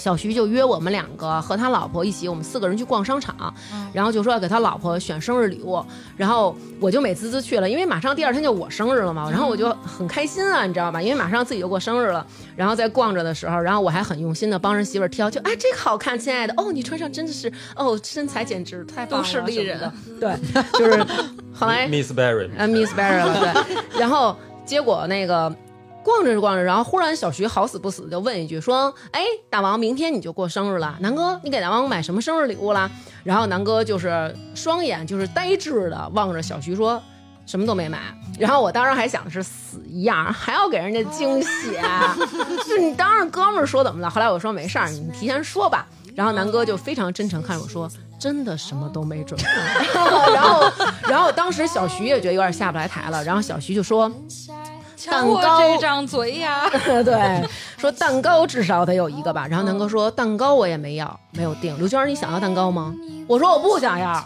小徐就约我们两个和他老婆一起，我们四个人去逛商场，然后就说要给他老婆选生日礼物，然后我就美滋滋去了，因为马上第二天就我生日了嘛，然后我就很开心啊，你知道吧？因为马上自己就过生日了，然后在逛着的时候，然后我还很用心的帮人媳妇儿挑，就哎这个好看，亲爱的，哦你穿上真的是，哦身材简直太棒了，都市丽人对，就是 后来 Miss Barry 啊 Miss Barry 了，对。然后结果那个逛着逛着，然后忽然小徐好死不死就问一句说：“哎，大王，明天你就过生日了，南哥，你给大王买什么生日礼物啦？”然后南哥就是双眼就是呆滞的望着小徐说。什么都没买，然后我当时还想的是死一样，还要给人家惊喜，啊是你当着哥们儿说怎么了？后来我说没事儿，你提前说吧。然后南哥就非常真诚看着我说：“真的什么都没准备。” 然后，然后当时小徐也觉得有点下不来台了，然后小徐就说：“瞧我蛋糕这张嘴呀，对，说蛋糕至少得有一个吧。”然后南哥说：“蛋糕我也没要，没有定。刘娟，你想要蛋糕吗？”我说：“我不想要，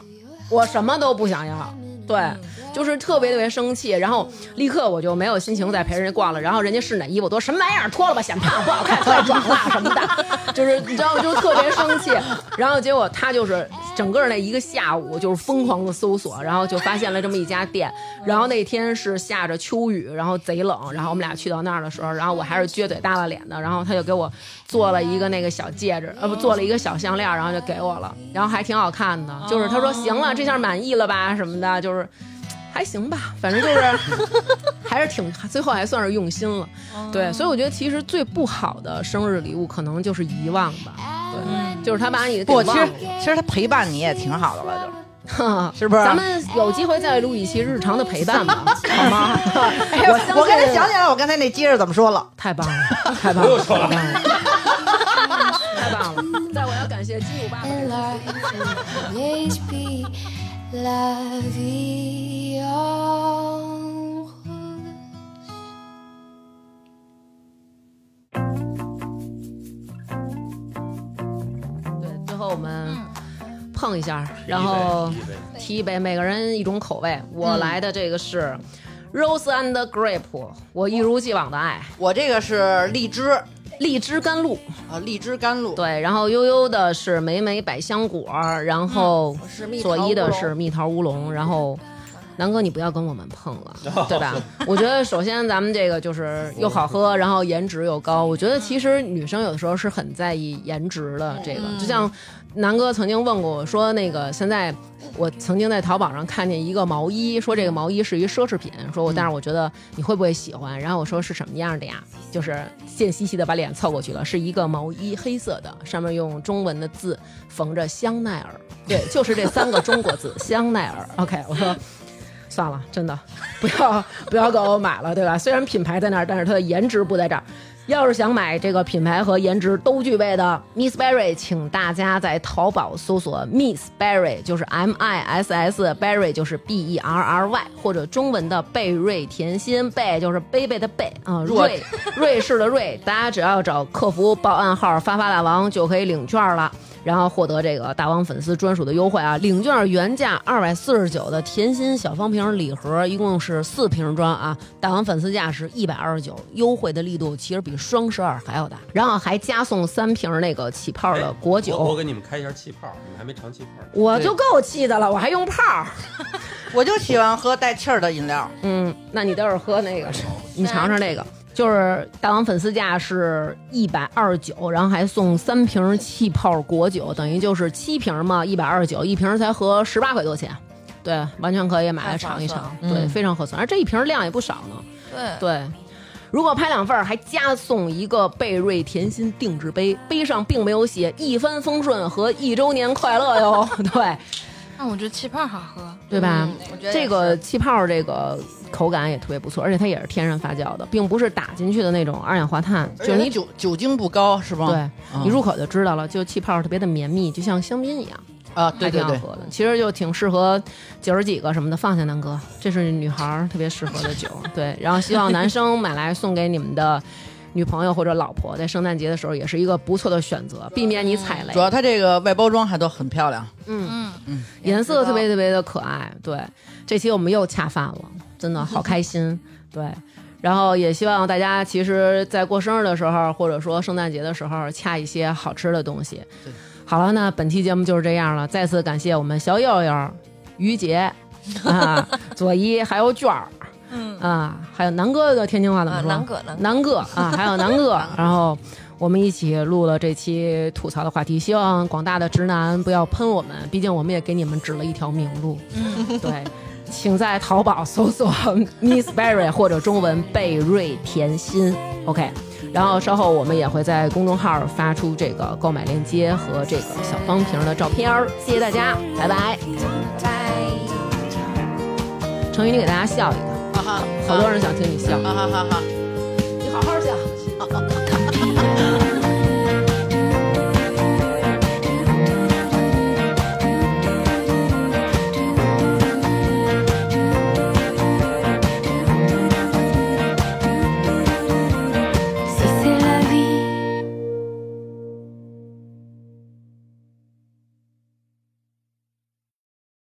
我什么都不想要。”对，就是特别特别生气，然后立刻我就没有心情再陪人家逛了。然后人家试哪衣服，我都什么玩意儿，脱了吧，显胖不好看，太壮了什么的，就是你知道，就特别生气。然后结果他就是整个那一个下午就是疯狂的搜索，然后就发现了这么一家店。然后那天是下着秋雨，然后贼冷，然后我们俩去到那儿的时候，然后我还是撅嘴耷拉脸的，然后他就给我做了一个那个小戒指，呃不，做了一个小项链，然后就给我了，然后还挺好看的，就是他说行了，这下满意了吧什么的，就是。还行吧，反正就是 还是挺，最后还算是用心了。对，所以我觉得其实最不好的生日礼物可能就是遗忘吧。对，就是他把你给不，其实。其实他陪伴你也挺好的了，就是不是咱们有机会再录一期日常的陪伴吧，好吗？我我刚才想起来，我刚才那接着怎么说了？太棒了，太棒了，太棒了，太棒了！再我要感谢金五爸爸。La vie en rose. 对，最后我们碰一下，然后提一杯，每个人一种口味。我来的这个是 Rose and Grape，我一如既往的爱我这个是荔枝，荔枝甘露，啊，荔枝甘露。对，然后悠悠的是美美百香果，然后我是蜜桃左一的是蜜桃乌龙，然后南哥，你不要跟我们碰了，对吧？我觉得首先咱们这个就是又好喝，然后颜值又高。我觉得其实女生有的时候是很在意颜值的，这个就像南哥曾经问过我说，那个现在我曾经在淘宝上看见一个毛衣，说这个毛衣是一奢侈品，说我但是我觉得你会不会喜欢？然后我说是什么样的呀？就是贱兮兮的把脸凑过去了，是一个毛衣，黑色的，上面用中文的字缝着香奈儿，对，就是这三个中国字香奈儿。OK，我说。算了，真的，不要不要给我买了，对吧？虽然品牌在那儿，但是它的颜值不在这儿。要是想买这个品牌和颜值都具备的 Miss Berry，请大家在淘宝搜索 Miss Berry，就是 M I S S，Berry 就是 B E R R Y，或者中文的贝瑞甜心，贝就是贝贝的贝啊，瑞 瑞士的瑞，大家只要找客服报暗号“发发大王”就可以领券了。然后获得这个大王粉丝专属的优惠啊！领券原价二百四十九的甜心小方瓶礼盒，一共是四瓶装啊！大王粉丝价是一百二十九，优惠的力度其实比双十二还要大。然后还加送三瓶那个起泡的果酒，我我给你们开一下气泡，你们还没尝气泡呢。我就够气的了，我还用泡儿。我就喜欢喝带气儿的饮料。嗯，那你待会儿喝那个，你尝尝这个。就是大王粉丝价是一百二十九，然后还送三瓶气泡果酒，等于就是七瓶嘛，一百二十九，一瓶才合十八块多钱，对，完全可以买来尝一尝，对，非常合算，而这一瓶量也不少呢，对。对。如果拍两份儿，还加送一个贝瑞甜心定制杯，杯上并没有写一帆风顺和一周年快乐哟，对那我觉得气泡好喝，对吧？我觉得这个气泡这个口感也特别不错，而且它也是天然发酵的，并不是打进去的那种二氧化碳，就就是是你你酒酒精不高是吧？对你入口就知道了，就气泡特别的绵密，就像香槟一样，啊，对对好喝的。其实就挺适合九十几个什么的，放下南哥，这是女孩儿特别适合的酒。对，然后希望男生买来送给你们的女朋友或者老婆，在圣诞节的时候也是一个不错的选择，避免你踩雷主。要它这个外包装还都很漂亮。嗯，嗯嗯，颜色特别特别的可爱。对，这期我们又恰饭了，真的好开心。对。然后也希望大家，其实，在过生日的时候，或者说圣诞节的时候，恰一些好吃的东西。好了，那本期节目就是这样了。再次感谢我们小佑佑、于杰啊、左一，还有卷儿，嗯啊，还有南哥的天津话怎么啊，说？南哥南哥啊，还有南哥，然后我们一起录了这期吐槽的话题，希望广大的直男不要喷我们，毕竟我们也给你们指了一条明路。嗯，对，请在淘宝搜索 Miss Berry 或者中文贝瑞甜心，OK。然后稍后我们也会在公众号发出这个购买链接和这个小方瓶的照片儿，谢谢大家，拜拜。成宇，你给大家笑一个，好多人想听你笑，哈哈哈哈。你好好笑。